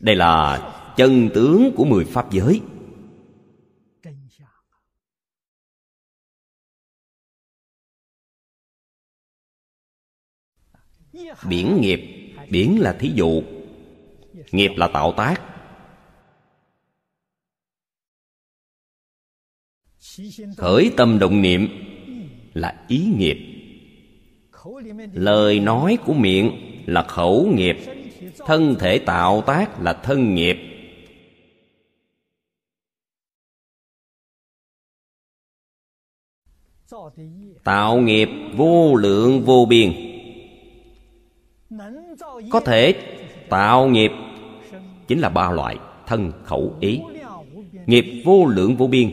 Đây là chân tướng của mười pháp giới. Biển nghiệp, biển là thí dụ nghiệp là tạo tác. Khởi tâm động niệm là ý nghiệp. Lời nói của miệng là khẩu nghiệp. Thân thể tạo tác là thân nghiệp. Tạo nghiệp vô lượng vô biên. Có thể tạo nghiệp chính là ba loại thân, khẩu, ý. Nghiệp vô lượng vô biên.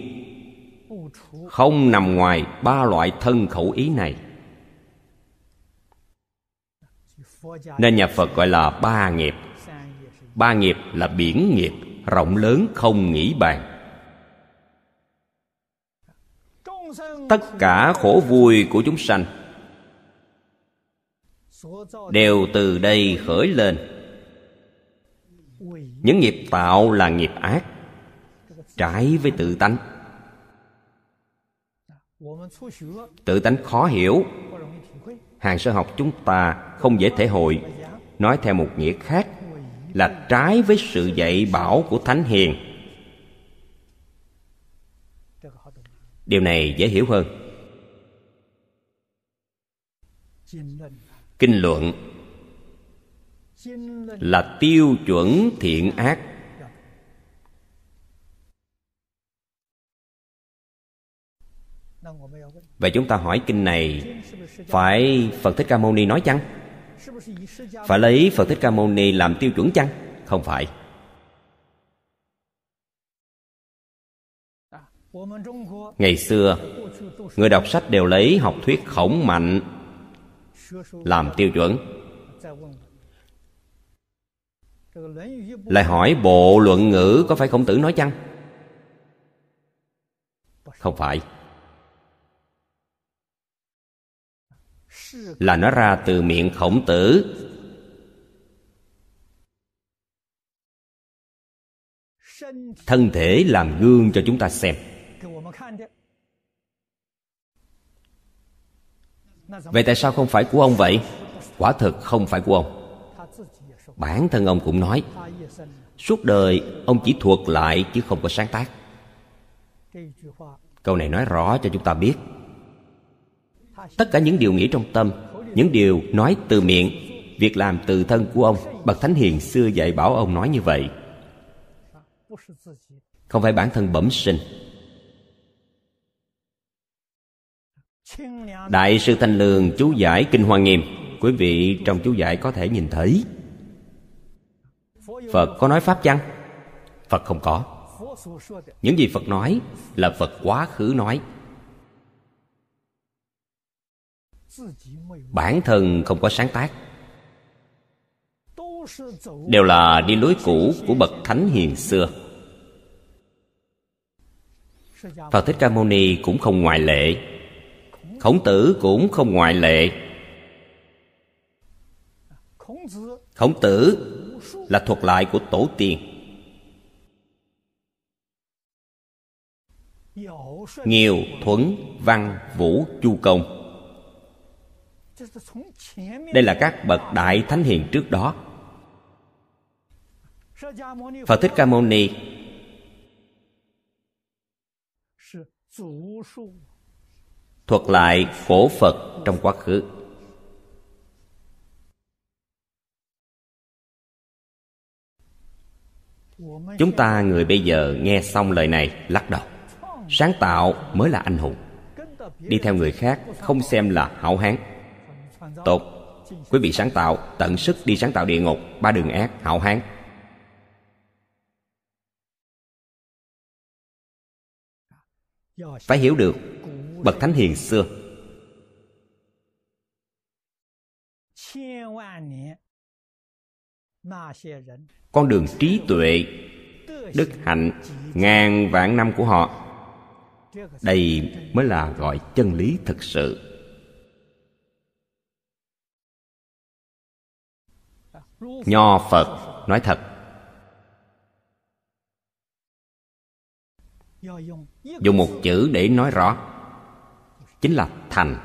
Không nằm ngoài ba loại thân, khẩu, ý này. Nên nhà phật gọi là ba nghiệp. Ba nghiệp là biển nghiệp, rộng lớn, không nghĩ bàn. Tất cả khổ vui của chúng sanh đều từ đây khởi lên những nghiệp tạo là nghiệp ác, trái với tự tánh. Tự tánh khó hiểu. Hàng sơ học chúng ta không dễ thể hội. Nói theo một nghĩa khác là trái với sự dạy bảo của thánh hiền. Điều này dễ hiểu hơn. Kinh luận là tiêu chuẩn thiện ác Vậy chúng ta hỏi kinh này, Phải Phật Thích Ca Mâu Ni nói chăng? Phải lấy Phật Thích Ca Mâu Ni làm tiêu chuẩn chăng? Không phải Ngày xưa, Người đọc sách đều lấy học thuyết khổng mạnh Làm tiêu chuẩn lại hỏi bộ luận ngữ có phải khổng tử nói chăng? Không phải Là nó ra từ miệng khổng tử Thân thể làm gương cho chúng ta xem Vậy tại sao không phải của ông vậy? Quả thực không phải của ông Bản thân ông cũng nói, Suốt đời ông chỉ thuộc lại chứ không có sáng tác. Câu này nói rõ cho chúng ta biết, Tất cả những điều nghĩ trong tâm, Những điều nói từ miệng, Việc làm từ thân của ông, Bậc Thánh Hiền xưa dạy bảo ông nói như vậy, Không phải bản thân bẩm sinh. Đại sư Thanh Lương chú giải Kinh Hoa Nghiêm, Quý vị trong chú giải có thể nhìn thấy. Phật có nói Pháp chăng? Phật không có. Những gì Phật nói là Phật quá khứ nói. Bản thân không có sáng tác. Đều là đi lối cũ của Bậc Thánh Hiền xưa. Phật Thích Ca Mâu Ni cũng không ngoại lệ. Khổng tử cũng không ngoại lệ. Khổng tử là thuật lại của tổ tiên. Nhiều thuấn, văn, vũ, chu công. Đây là các bậc đại thánh hiền trước đó. Phật thích ca mâu ni thuật lại cổ phật trong quá khứ. Chúng ta người bây giờ nghe xong lời này, lắc đầu. Sáng tạo mới là anh hùng. Đi theo người khác không xem là hảo hán. Tốt. Quý vị sáng tạo, tận sức đi sáng tạo địa ngục, ba đường ác, hảo hán. Phải hiểu được, bậc thánh hiền xưa con đường trí tuệ, đức hạnh ngàn vạn năm của họ. Đây mới là gọi chân lý thực sự. Nho phật nói thật, dùng một chữ để nói rõ, chính là thành.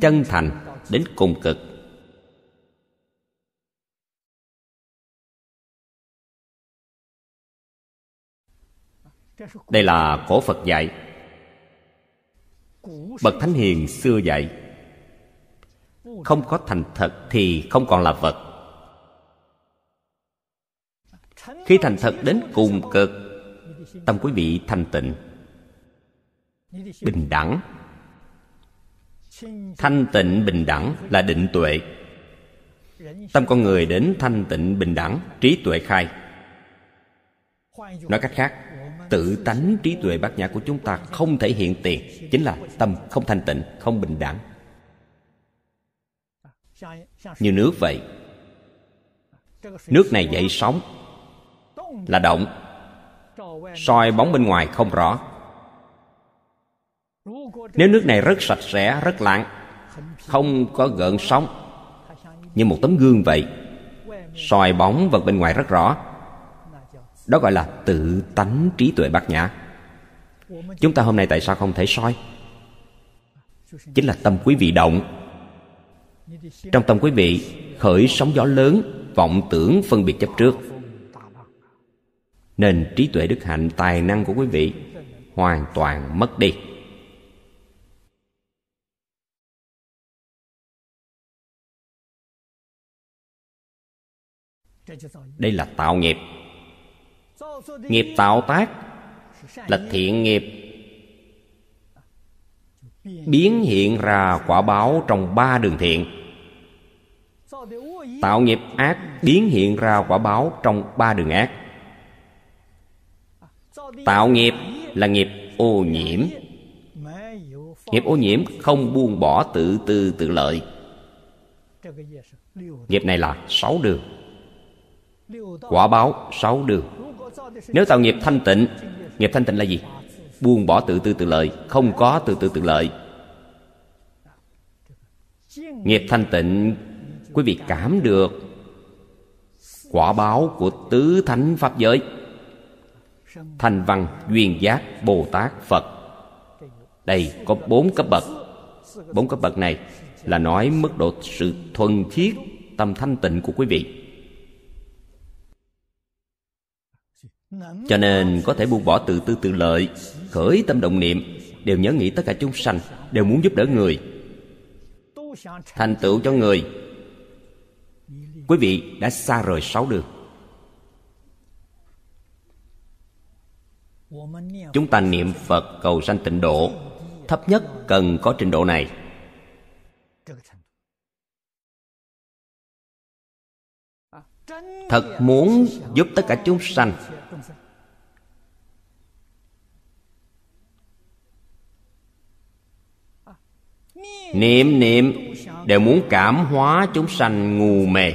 Chân thành đến cùng cực. đây là cổ phật dạy. Bậc thánh hiền xưa dạy, không có thành thật thì không còn là vật khi thành thật đến cùng cực, tâm quý vị thanh tịnh, bình đẳng. Thanh tịnh bình đẳng là định tuệ. Tâm con người đến thanh tịnh bình đẳng, trí tuệ khai. Nói cách khác tự tánh trí tuệ bát nhã của chúng ta không thể hiện tiền, chính là tâm không thanh tịnh, không bình đẳng. Như nước vậy, nước này dậy sóng, là động. Soi bóng bên ngoài không rõ. Nếu nước này rất sạch sẽ, rất lặng, không có gợn sóng, như một tấm gương vậy, soi bóng vật bên ngoài rất rõ. Đó gọi là tự tánh trí tuệ bát nhã. Chúng ta hôm nay tại sao không thể soi? Chính là tâm quý vị động. Trong tâm quý vị, khởi sóng gió lớn, Vọng tưởng phân biệt chấp trước. Nên trí tuệ đức hạnh, tài năng của quý vị Hoàn toàn mất đi. Đây là tạo nghiệp nghiệp tạo tác là thiện nghiệp. Biến hiện ra quả báo trong ba đường thiện. Tạo nghiệp ác, biến hiện ra quả báo trong ba đường ác. Tạo nghiệp là nghiệp ô nhiễm. Nghiệp ô nhiễm không buông bỏ tự tư tự lợi. Nghiệp này là sáu đường. Quả báo sáu đường nếu tạo nghiệp thanh tịnh, nghiệp thanh tịnh là gì? Buông bỏ tự tư tự lợi, không có tự tư tự lợi. Nghiệp thanh tịnh, quý vị cảm được quả báo của tứ thánh pháp giới. Thanh văn, duyên giác, bồ tát, phật. Đây có bốn cấp bậc. Bốn cấp bậc này là nói mức độ sự thuần khiết tâm thanh tịnh của quý vị. cho nên có thể buông bỏ tự tư tự lợi, khởi tâm động niệm, đều nhớ nghĩ tất cả chúng sanh đều muốn giúp đỡ người. Thành tựu cho người. Quý vị đã xa rời sáu đường. Chúng ta niệm phật cầu sanh tịnh độ, thấp nhất cần có trình độ này. Thật muốn giúp tất cả chúng sanh niệm niệm, đều muốn cảm hóa chúng sanh ngu mê.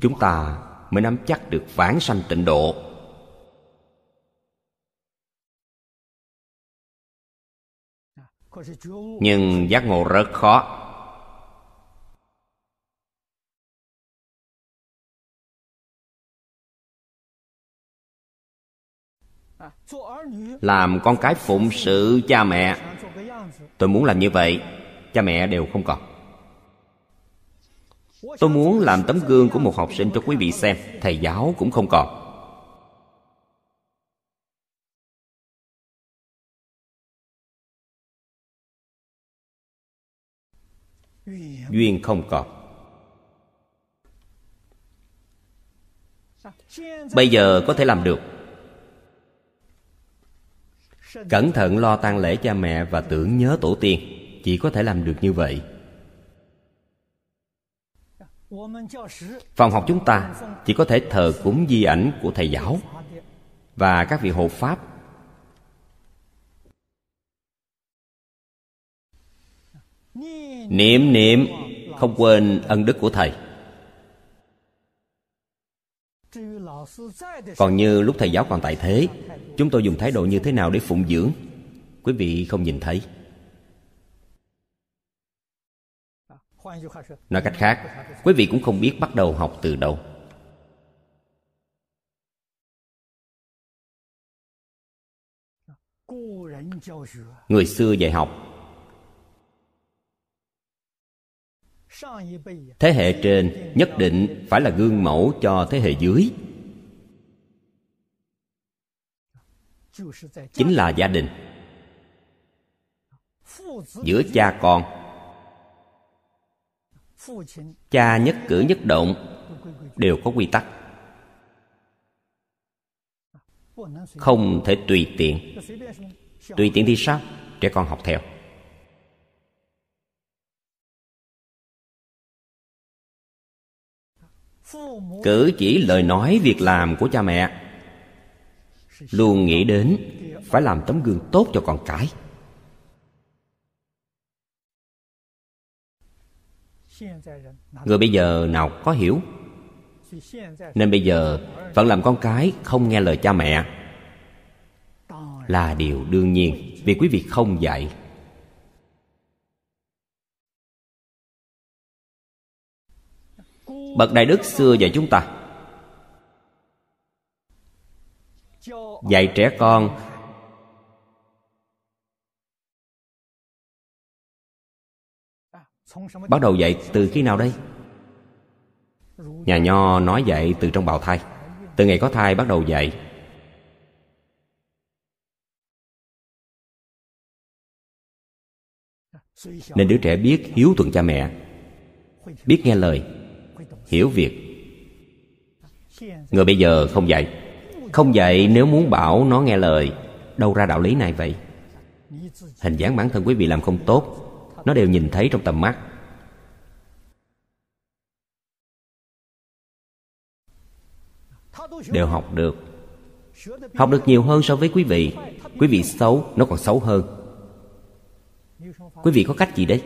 Chúng ta mới nắm chắc được vãng sanh tịnh độ. Nhưng giác ngộ rất khó. làm con cái phụng sự cha mẹ. Tôi muốn làm như vậy, cha mẹ đều không còn. Tôi muốn làm tấm gương của một học sinh cho quý vị xem, thầy giáo cũng không còn. Duyên không còn. Bây giờ có thể làm được cẩn thận lo tang lễ cha mẹ và tưởng nhớ tổ tiên. Chỉ có thể làm được như vậy. Phòng học chúng ta chỉ có thể thờ cúng di ảnh của thầy giáo và các vị hộ pháp. Niệm niệm, không quên ân đức của thầy. Còn như lúc thầy giáo còn tại thế chúng tôi dùng thái độ như thế nào để phụng dưỡng? Quý vị không nhìn thấy. Nói cách khác, quý vị cũng không biết bắt đầu học từ đâu. Người xưa dạy học. Thế hệ trên nhất định phải là gương mẫu cho thế hệ dưới. chính là gia đình. Giữa cha con, cha nhất cử nhất động đều có quy tắc. Không thể tùy tiện. Tùy tiện thì sao? Trẻ con học theo. Cử chỉ lời nói, việc làm của cha mẹ luôn nghĩ đến phải làm tấm gương tốt cho con cái. Người bây giờ nào có hiểu? Nên bây giờ vẫn làm con cái không nghe lời cha mẹ là điều đương nhiên, vì quý vị không dạy. Bậc đại đức xưa dạy chúng ta dạy trẻ con. Bắt đầu dạy từ khi nào đây? Nhà nho nói dạy từ trong bào thai. Từ ngày có thai bắt đầu dạy. Nên đứa trẻ biết hiếu thuận cha mẹ, biết nghe lời, hiểu việc. Người bây giờ không dạy. Không vậy nếu muốn bảo nó nghe lời Đâu ra đạo lý này vậy? Hình dáng bản thân quý vị làm không tốt Nó đều nhìn thấy trong tầm mắt. Đều học được. Học được nhiều hơn so với quý vị. Quý vị xấu, nó còn xấu hơn. Quý vị có cách gì đấy?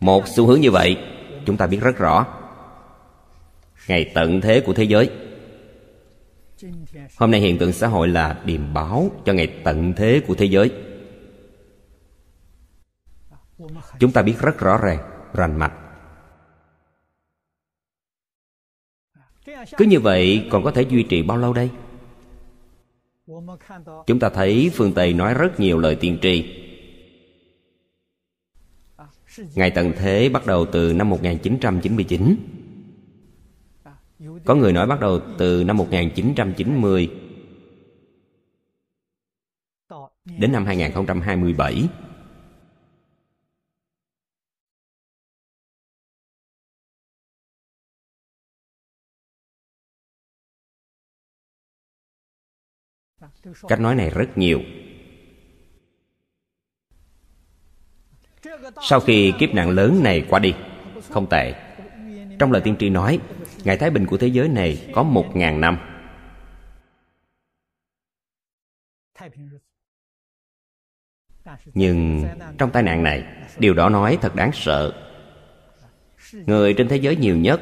Một xu hướng như vậy Chúng ta biết rất rõ ngày tận thế của thế giới. Hôm nay hiện tượng xã hội là điềm báo cho ngày tận thế của thế giới. Chúng ta biết rất rõ ràng, rành mạch. Cứ như vậy, còn có thể duy trì bao lâu đây? Chúng ta thấy phương tây nói rất nhiều lời tiên tri. Ngày tận thế bắt đầu từ năm 1999 có người nói bắt đầu từ năm 1990 đến năm 2027. Cách nói này rất nhiều. Sau khi kiếp nạn lớn này qua đi, không tệ. Trong lời tiên tri nói, ngày thái bình của thế giới này có một ngàn năm. Nhưng trong tai nạn này, điều đó nói thật đáng sợ. Người trên thế giới nhiều nhất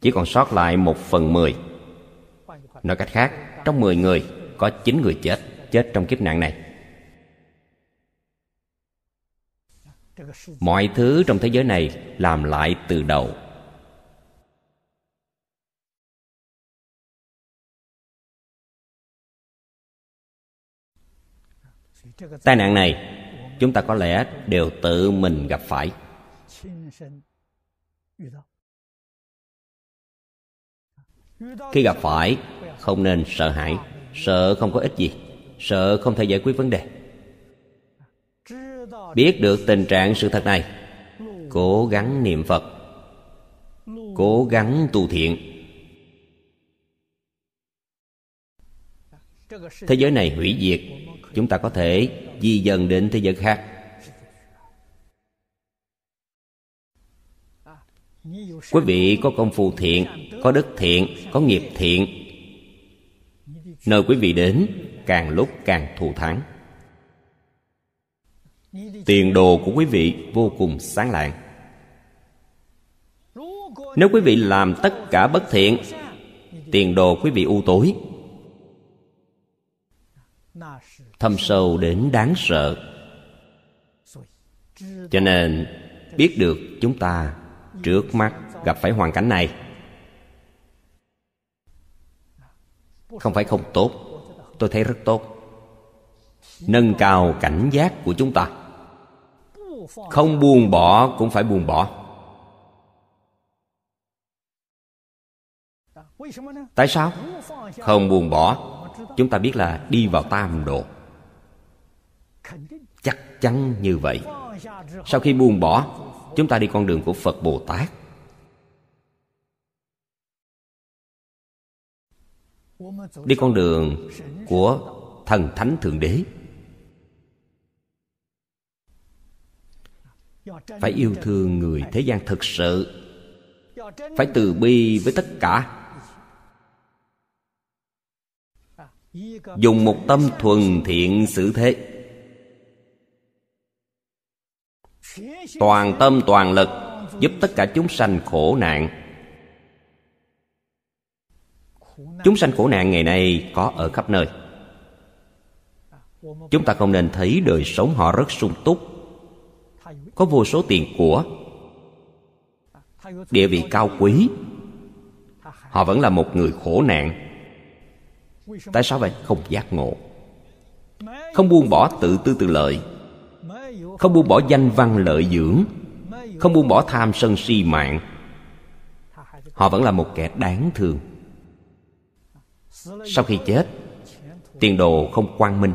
chỉ còn sót lại một phần mười. Nói cách khác, trong mười người, có chín người chết chết trong kiếp nạn này. Mọi thứ trong thế giới này làm lại từ đầu. tai nạn này, chúng ta có lẽ đều tự mình gặp phải. Khi gặp phải, không nên sợ hãi. Sợ không có ích gì. Sợ không thể giải quyết vấn đề. Biết được tình trạng sự thật này, cố gắng niệm phật. Cố gắng tu thiện. Thế giới này hủy diệt chúng ta có thể di dần đến thế giới khác. Quý vị có công phu thiện, có đức thiện, có nghiệp thiện. Nơi quý vị đến, càng lúc càng thù thắng. Tiền đồ của quý vị vô cùng sáng lạng. Nếu quý vị làm tất cả bất thiện, tiền đồ quý vị u tối thâm sâu đến đáng sợ. Cho nên, biết được chúng ta trước mắt gặp phải hoàn cảnh này, không phải không tốt, tôi thấy rất tốt. Nâng cao cảnh giác của chúng ta. Không buông bỏ cũng phải buông bỏ. Tại sao? Không buông bỏ. Chúng ta biết là đi vào tam độ chắn như vậy. Sau khi buông bỏ, chúng ta đi con đường của phật bồ tát. Đi con đường của thần thánh thượng đế. Phải yêu thương người thế gian thực sự. Phải từ bi với tất cả. Dùng một tâm thuần thiện xử thế. Toàn tâm, toàn lực, giúp tất cả chúng sanh khổ nạn. Chúng sanh khổ nạn ngày nay có ở khắp nơi. Chúng ta không nên thấy đời sống họ rất sung túc. Có vô số tiền của, địa vị cao quý. Họ vẫn là một người khổ nạn. Tại sao vậy? Không giác ngộ. Không buông bỏ tự tư tự lợi không buông bỏ danh văn lợi dưỡng. Không buông bỏ tham sân si mạng. Họ vẫn là một kẻ đáng thương. Sau khi chết, tiền đồ không quang minh.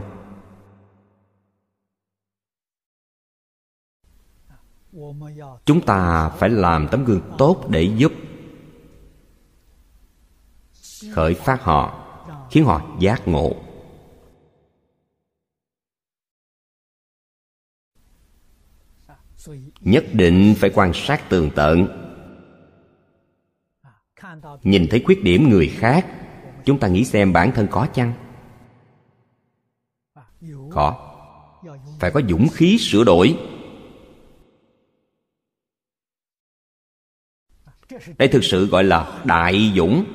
Chúng ta phải làm tấm gương tốt để giúp khởi phát họ, khiến họ giác ngộ. Nhất định phải quan sát tường tận. Nhìn thấy khuyết điểm người khác, chúng ta nghĩ xem bản thân có chăng? Có. Phải có dũng khí sửa đổi. Đây thực sự gọi là đại dũng.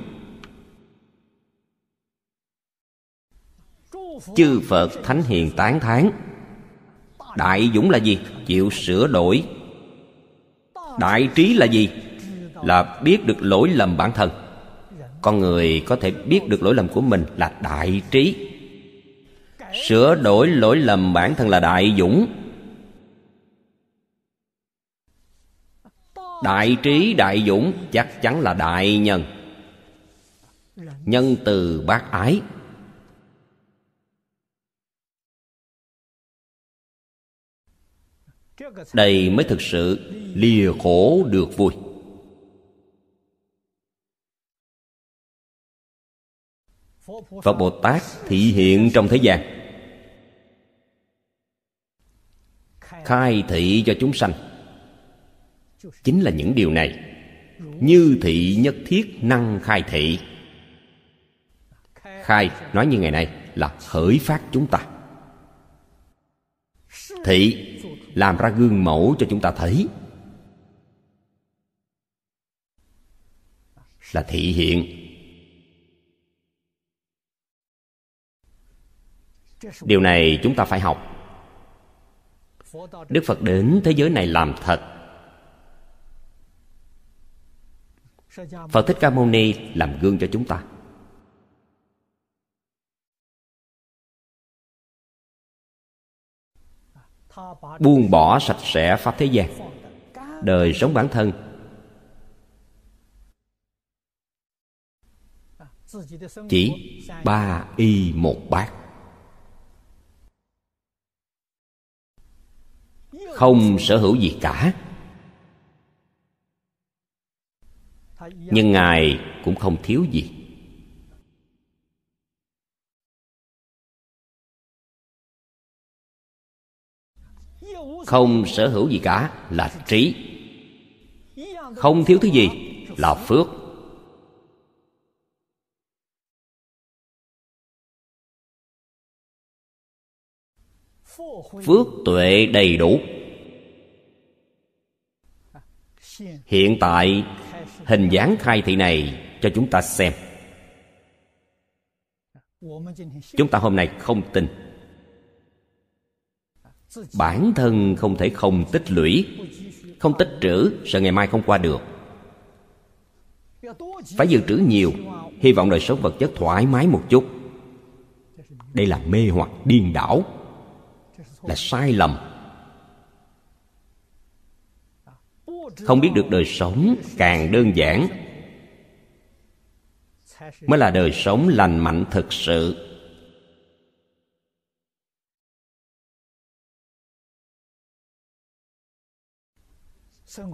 Chư phật thánh hiền tán thán đại dũng là gì? Chịu sửa đổi. Đại trí là gì? Là biết được lỗi lầm bản thân. Con người có thể biết được lỗi lầm của mình là đại trí. Sửa đổi lỗi lầm bản thân là đại dũng. Đại trí, đại dũng chắc chắn là đại nhân. Nhân từ bác ái. Đây mới thực sự lìa khổ được vui. Phật bồ tát thị hiện trong thế gian, khai thị cho chúng sanh. Chính là những điều này, như thị nhất thiết năng khai thị. Khai, nói như ngày nay, là khởi phát chúng ta. Thị làm ra gương mẫu cho chúng ta thấy. Là thị hiện. Điều này chúng ta phải học. Đức phật đến thế giới này làm thật. Phật thích ca mâu ni làm gương cho chúng ta. Buông bỏ sạch sẽ pháp thế gian. Đời sống bản thân. Chỉ ba y một bát. Không sở hữu gì cả. Nhưng ngài cũng không thiếu gì. Không sở hữu gì cả, là trí. Không thiếu thứ gì, là phước. Phước tuệ đầy đủ. Hiện tại, hình dáng khai thị này cho chúng ta xem. Chúng ta hôm nay không tin bản thân không thể không tích lũy, không tích trữ, sợ ngày mai không qua được. Phải dự trữ nhiều, hy vọng đời sống vật chất thoải mái một chút. Đây là mê hoặc điên đảo, là sai lầm. Không biết được đời sống càng đơn giản, mới là đời sống lành mạnh thực sự.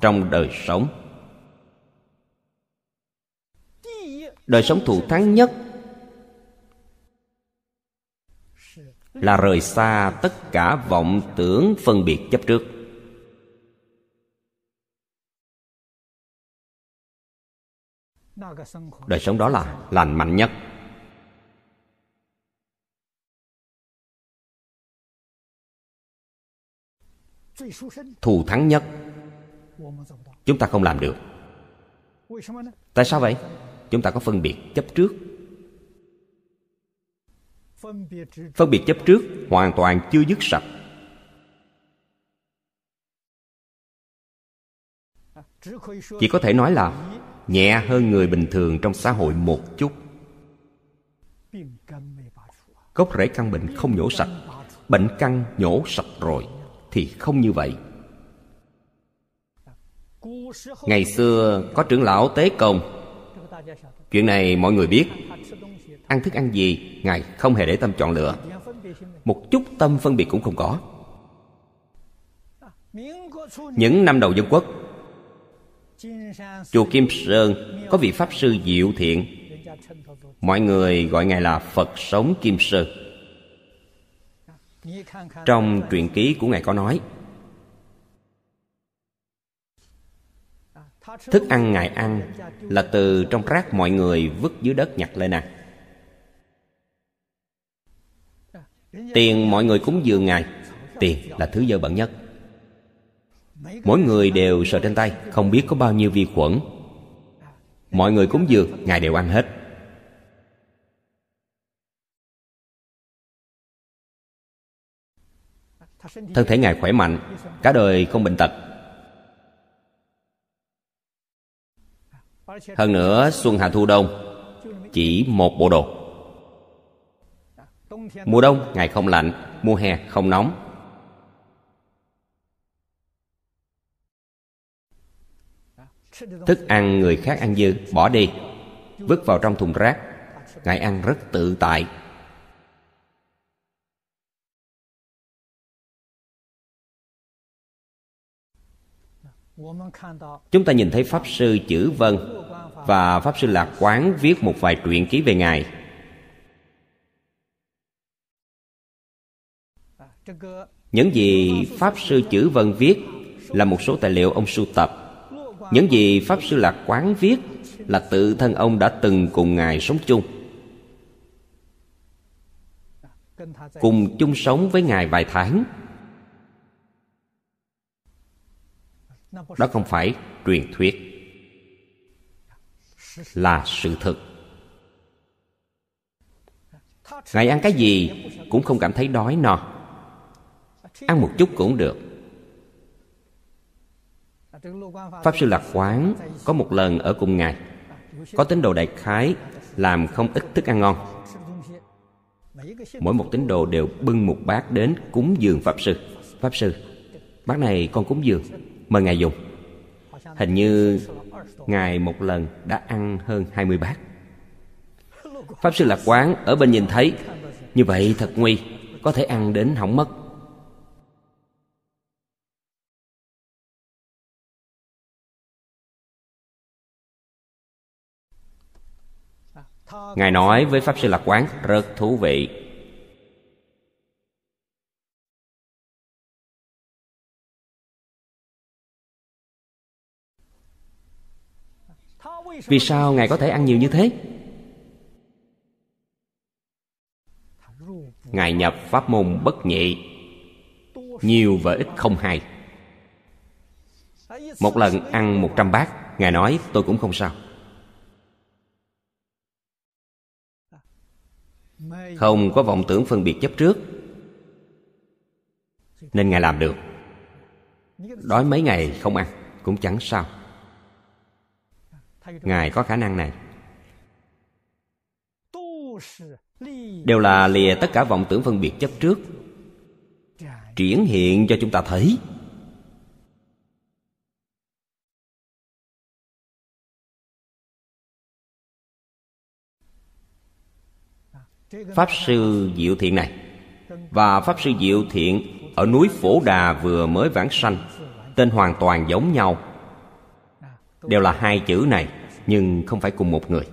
Trong đời sống. Đời sống thù thắng nhất là rời xa tất cả vọng tưởng phân biệt chấp trước. Đời sống đó là lành mạnh nhất. Thù thắng nhất chúng ta không làm được. Tại sao vậy? Chúng ta có phân biệt chấp trước. Phân biệt chấp trước hoàn toàn chưa dứt sạch. Chỉ có thể nói là nhẹ hơn người bình thường trong xã hội một chút. Gốc rễ căn bệnh không nhổ sạch, bệnh căn nhổ sạch rồi thì không như vậy ngày xưa có trưởng lão tế công. Chuyện này mọi người biết. Ăn thức ăn gì, ngài không hề để tâm chọn lựa. Một chút tâm phân biệt cũng không có. Những năm đầu dân quốc, chùa kim sơn có vị pháp sư diệu thiện. Mọi người gọi ngài là phật sống kim sơn. Trong truyện ký của ngài có nói thức ăn ngài ăn là từ trong rác mọi người vứt dưới đất nhặt lên ăn tiền mọi người cúng dường ngài, tiền là thứ dơ bẩn nhất. Mỗi người đều sờ trên tay, không biết có bao nhiêu vi khuẩn. Mọi người cúng dường, ngài đều ăn hết. Thân thể ngài khỏe mạnh, cả đời không bệnh tật. Hơn nữa, xuân hạ thu đông, chỉ một bộ đồ. Mùa đông, ngày không lạnh, mùa hè không nóng. Thức ăn người khác ăn dư, bỏ đi, vứt vào trong thùng rác. Ngài ăn rất tự tại. Chúng ta nhìn thấy pháp sư chữ vân và pháp sư lạc quán viết một vài truyện ký về ngài. Những gì pháp sư chữ vân viết là một số tài liệu ông sưu tập. Những gì pháp sư lạc quán viết là tự thân ông đã từng cùng ngài sống chung. Cùng chung sống với ngài vài tháng. Đó không phải truyền thuyết là sự thực. Ngài ăn cái gì cũng không cảm thấy đói no. Ăn một chút cũng được. Pháp sư lạc quán có một lần ở cùng ngài, có tín đồ đại khái làm không ít thức ăn ngon. Mỗi một tín đồ đều bưng một bát đến cúng dường pháp sư. Pháp sư, bát này con cúng dường, mời ngài dùng. Hình như ngài một lần đã ăn hơn 20 bát. Pháp sư lạc quán ở bên nhìn thấy, như vậy thật nguy, có thể ăn đến hỏng mất. Ngài nói với pháp sư lạc quán rất thú vị. Vì sao ngài có thể ăn nhiều như thế? Ngài nhập pháp môn bất nhị. Nhiều và ít không hay một lần ăn một trăm bát, ngài nói, tôi cũng không sao. Không có vọng tưởng phân biệt chấp trước, nên ngài làm được. Đói mấy ngày không ăn cũng chẳng sao ngài có khả năng này. Đều là lìa tất cả vọng tưởng phân biệt chấp trước. Triển hiện cho chúng ta thấy. Pháp sư diệu thiện này và pháp sư diệu thiện ở núi phổ đà vừa mới vãng sanh tên hoàn toàn giống nhau đều là hai chữ này, nhưng không phải cùng một người.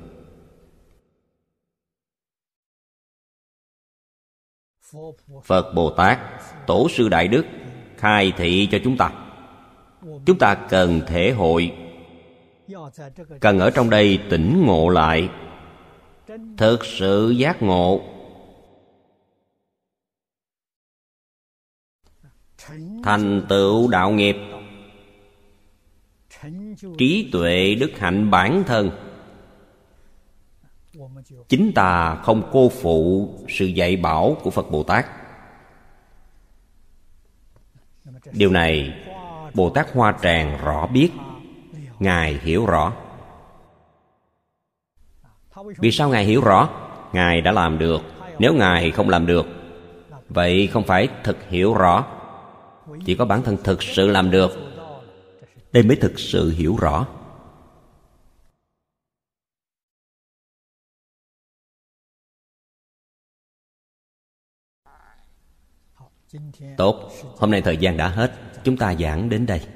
Phật bồ tát, tổ sư đại đức, khai thị cho chúng ta. Chúng ta cần thể hội, cần ở trong đây tỉnh ngộ lại, thực sự giác ngộ. Thành tựu đạo nghiệp trí tuệ đức hạnh bản thân. Chính ta không cô phụ sự dạy bảo của phật bồ tát. Điều này bồ tát hoa tràng rõ biết, ngài hiểu rõ. Vì sao ngài hiểu rõ? Ngài đã làm được. Nếu ngài không làm được, vậy không phải thực hiểu rõ. Chỉ có bản thân thực sự làm được đây mới thực sự hiểu rõ. Tốt, hôm nay thời gian đã hết. Chúng ta giảng đến đây.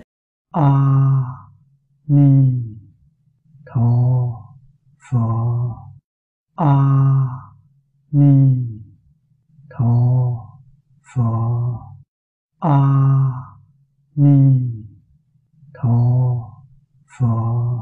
A ni tho pho a ni tho pho a ni tho phật.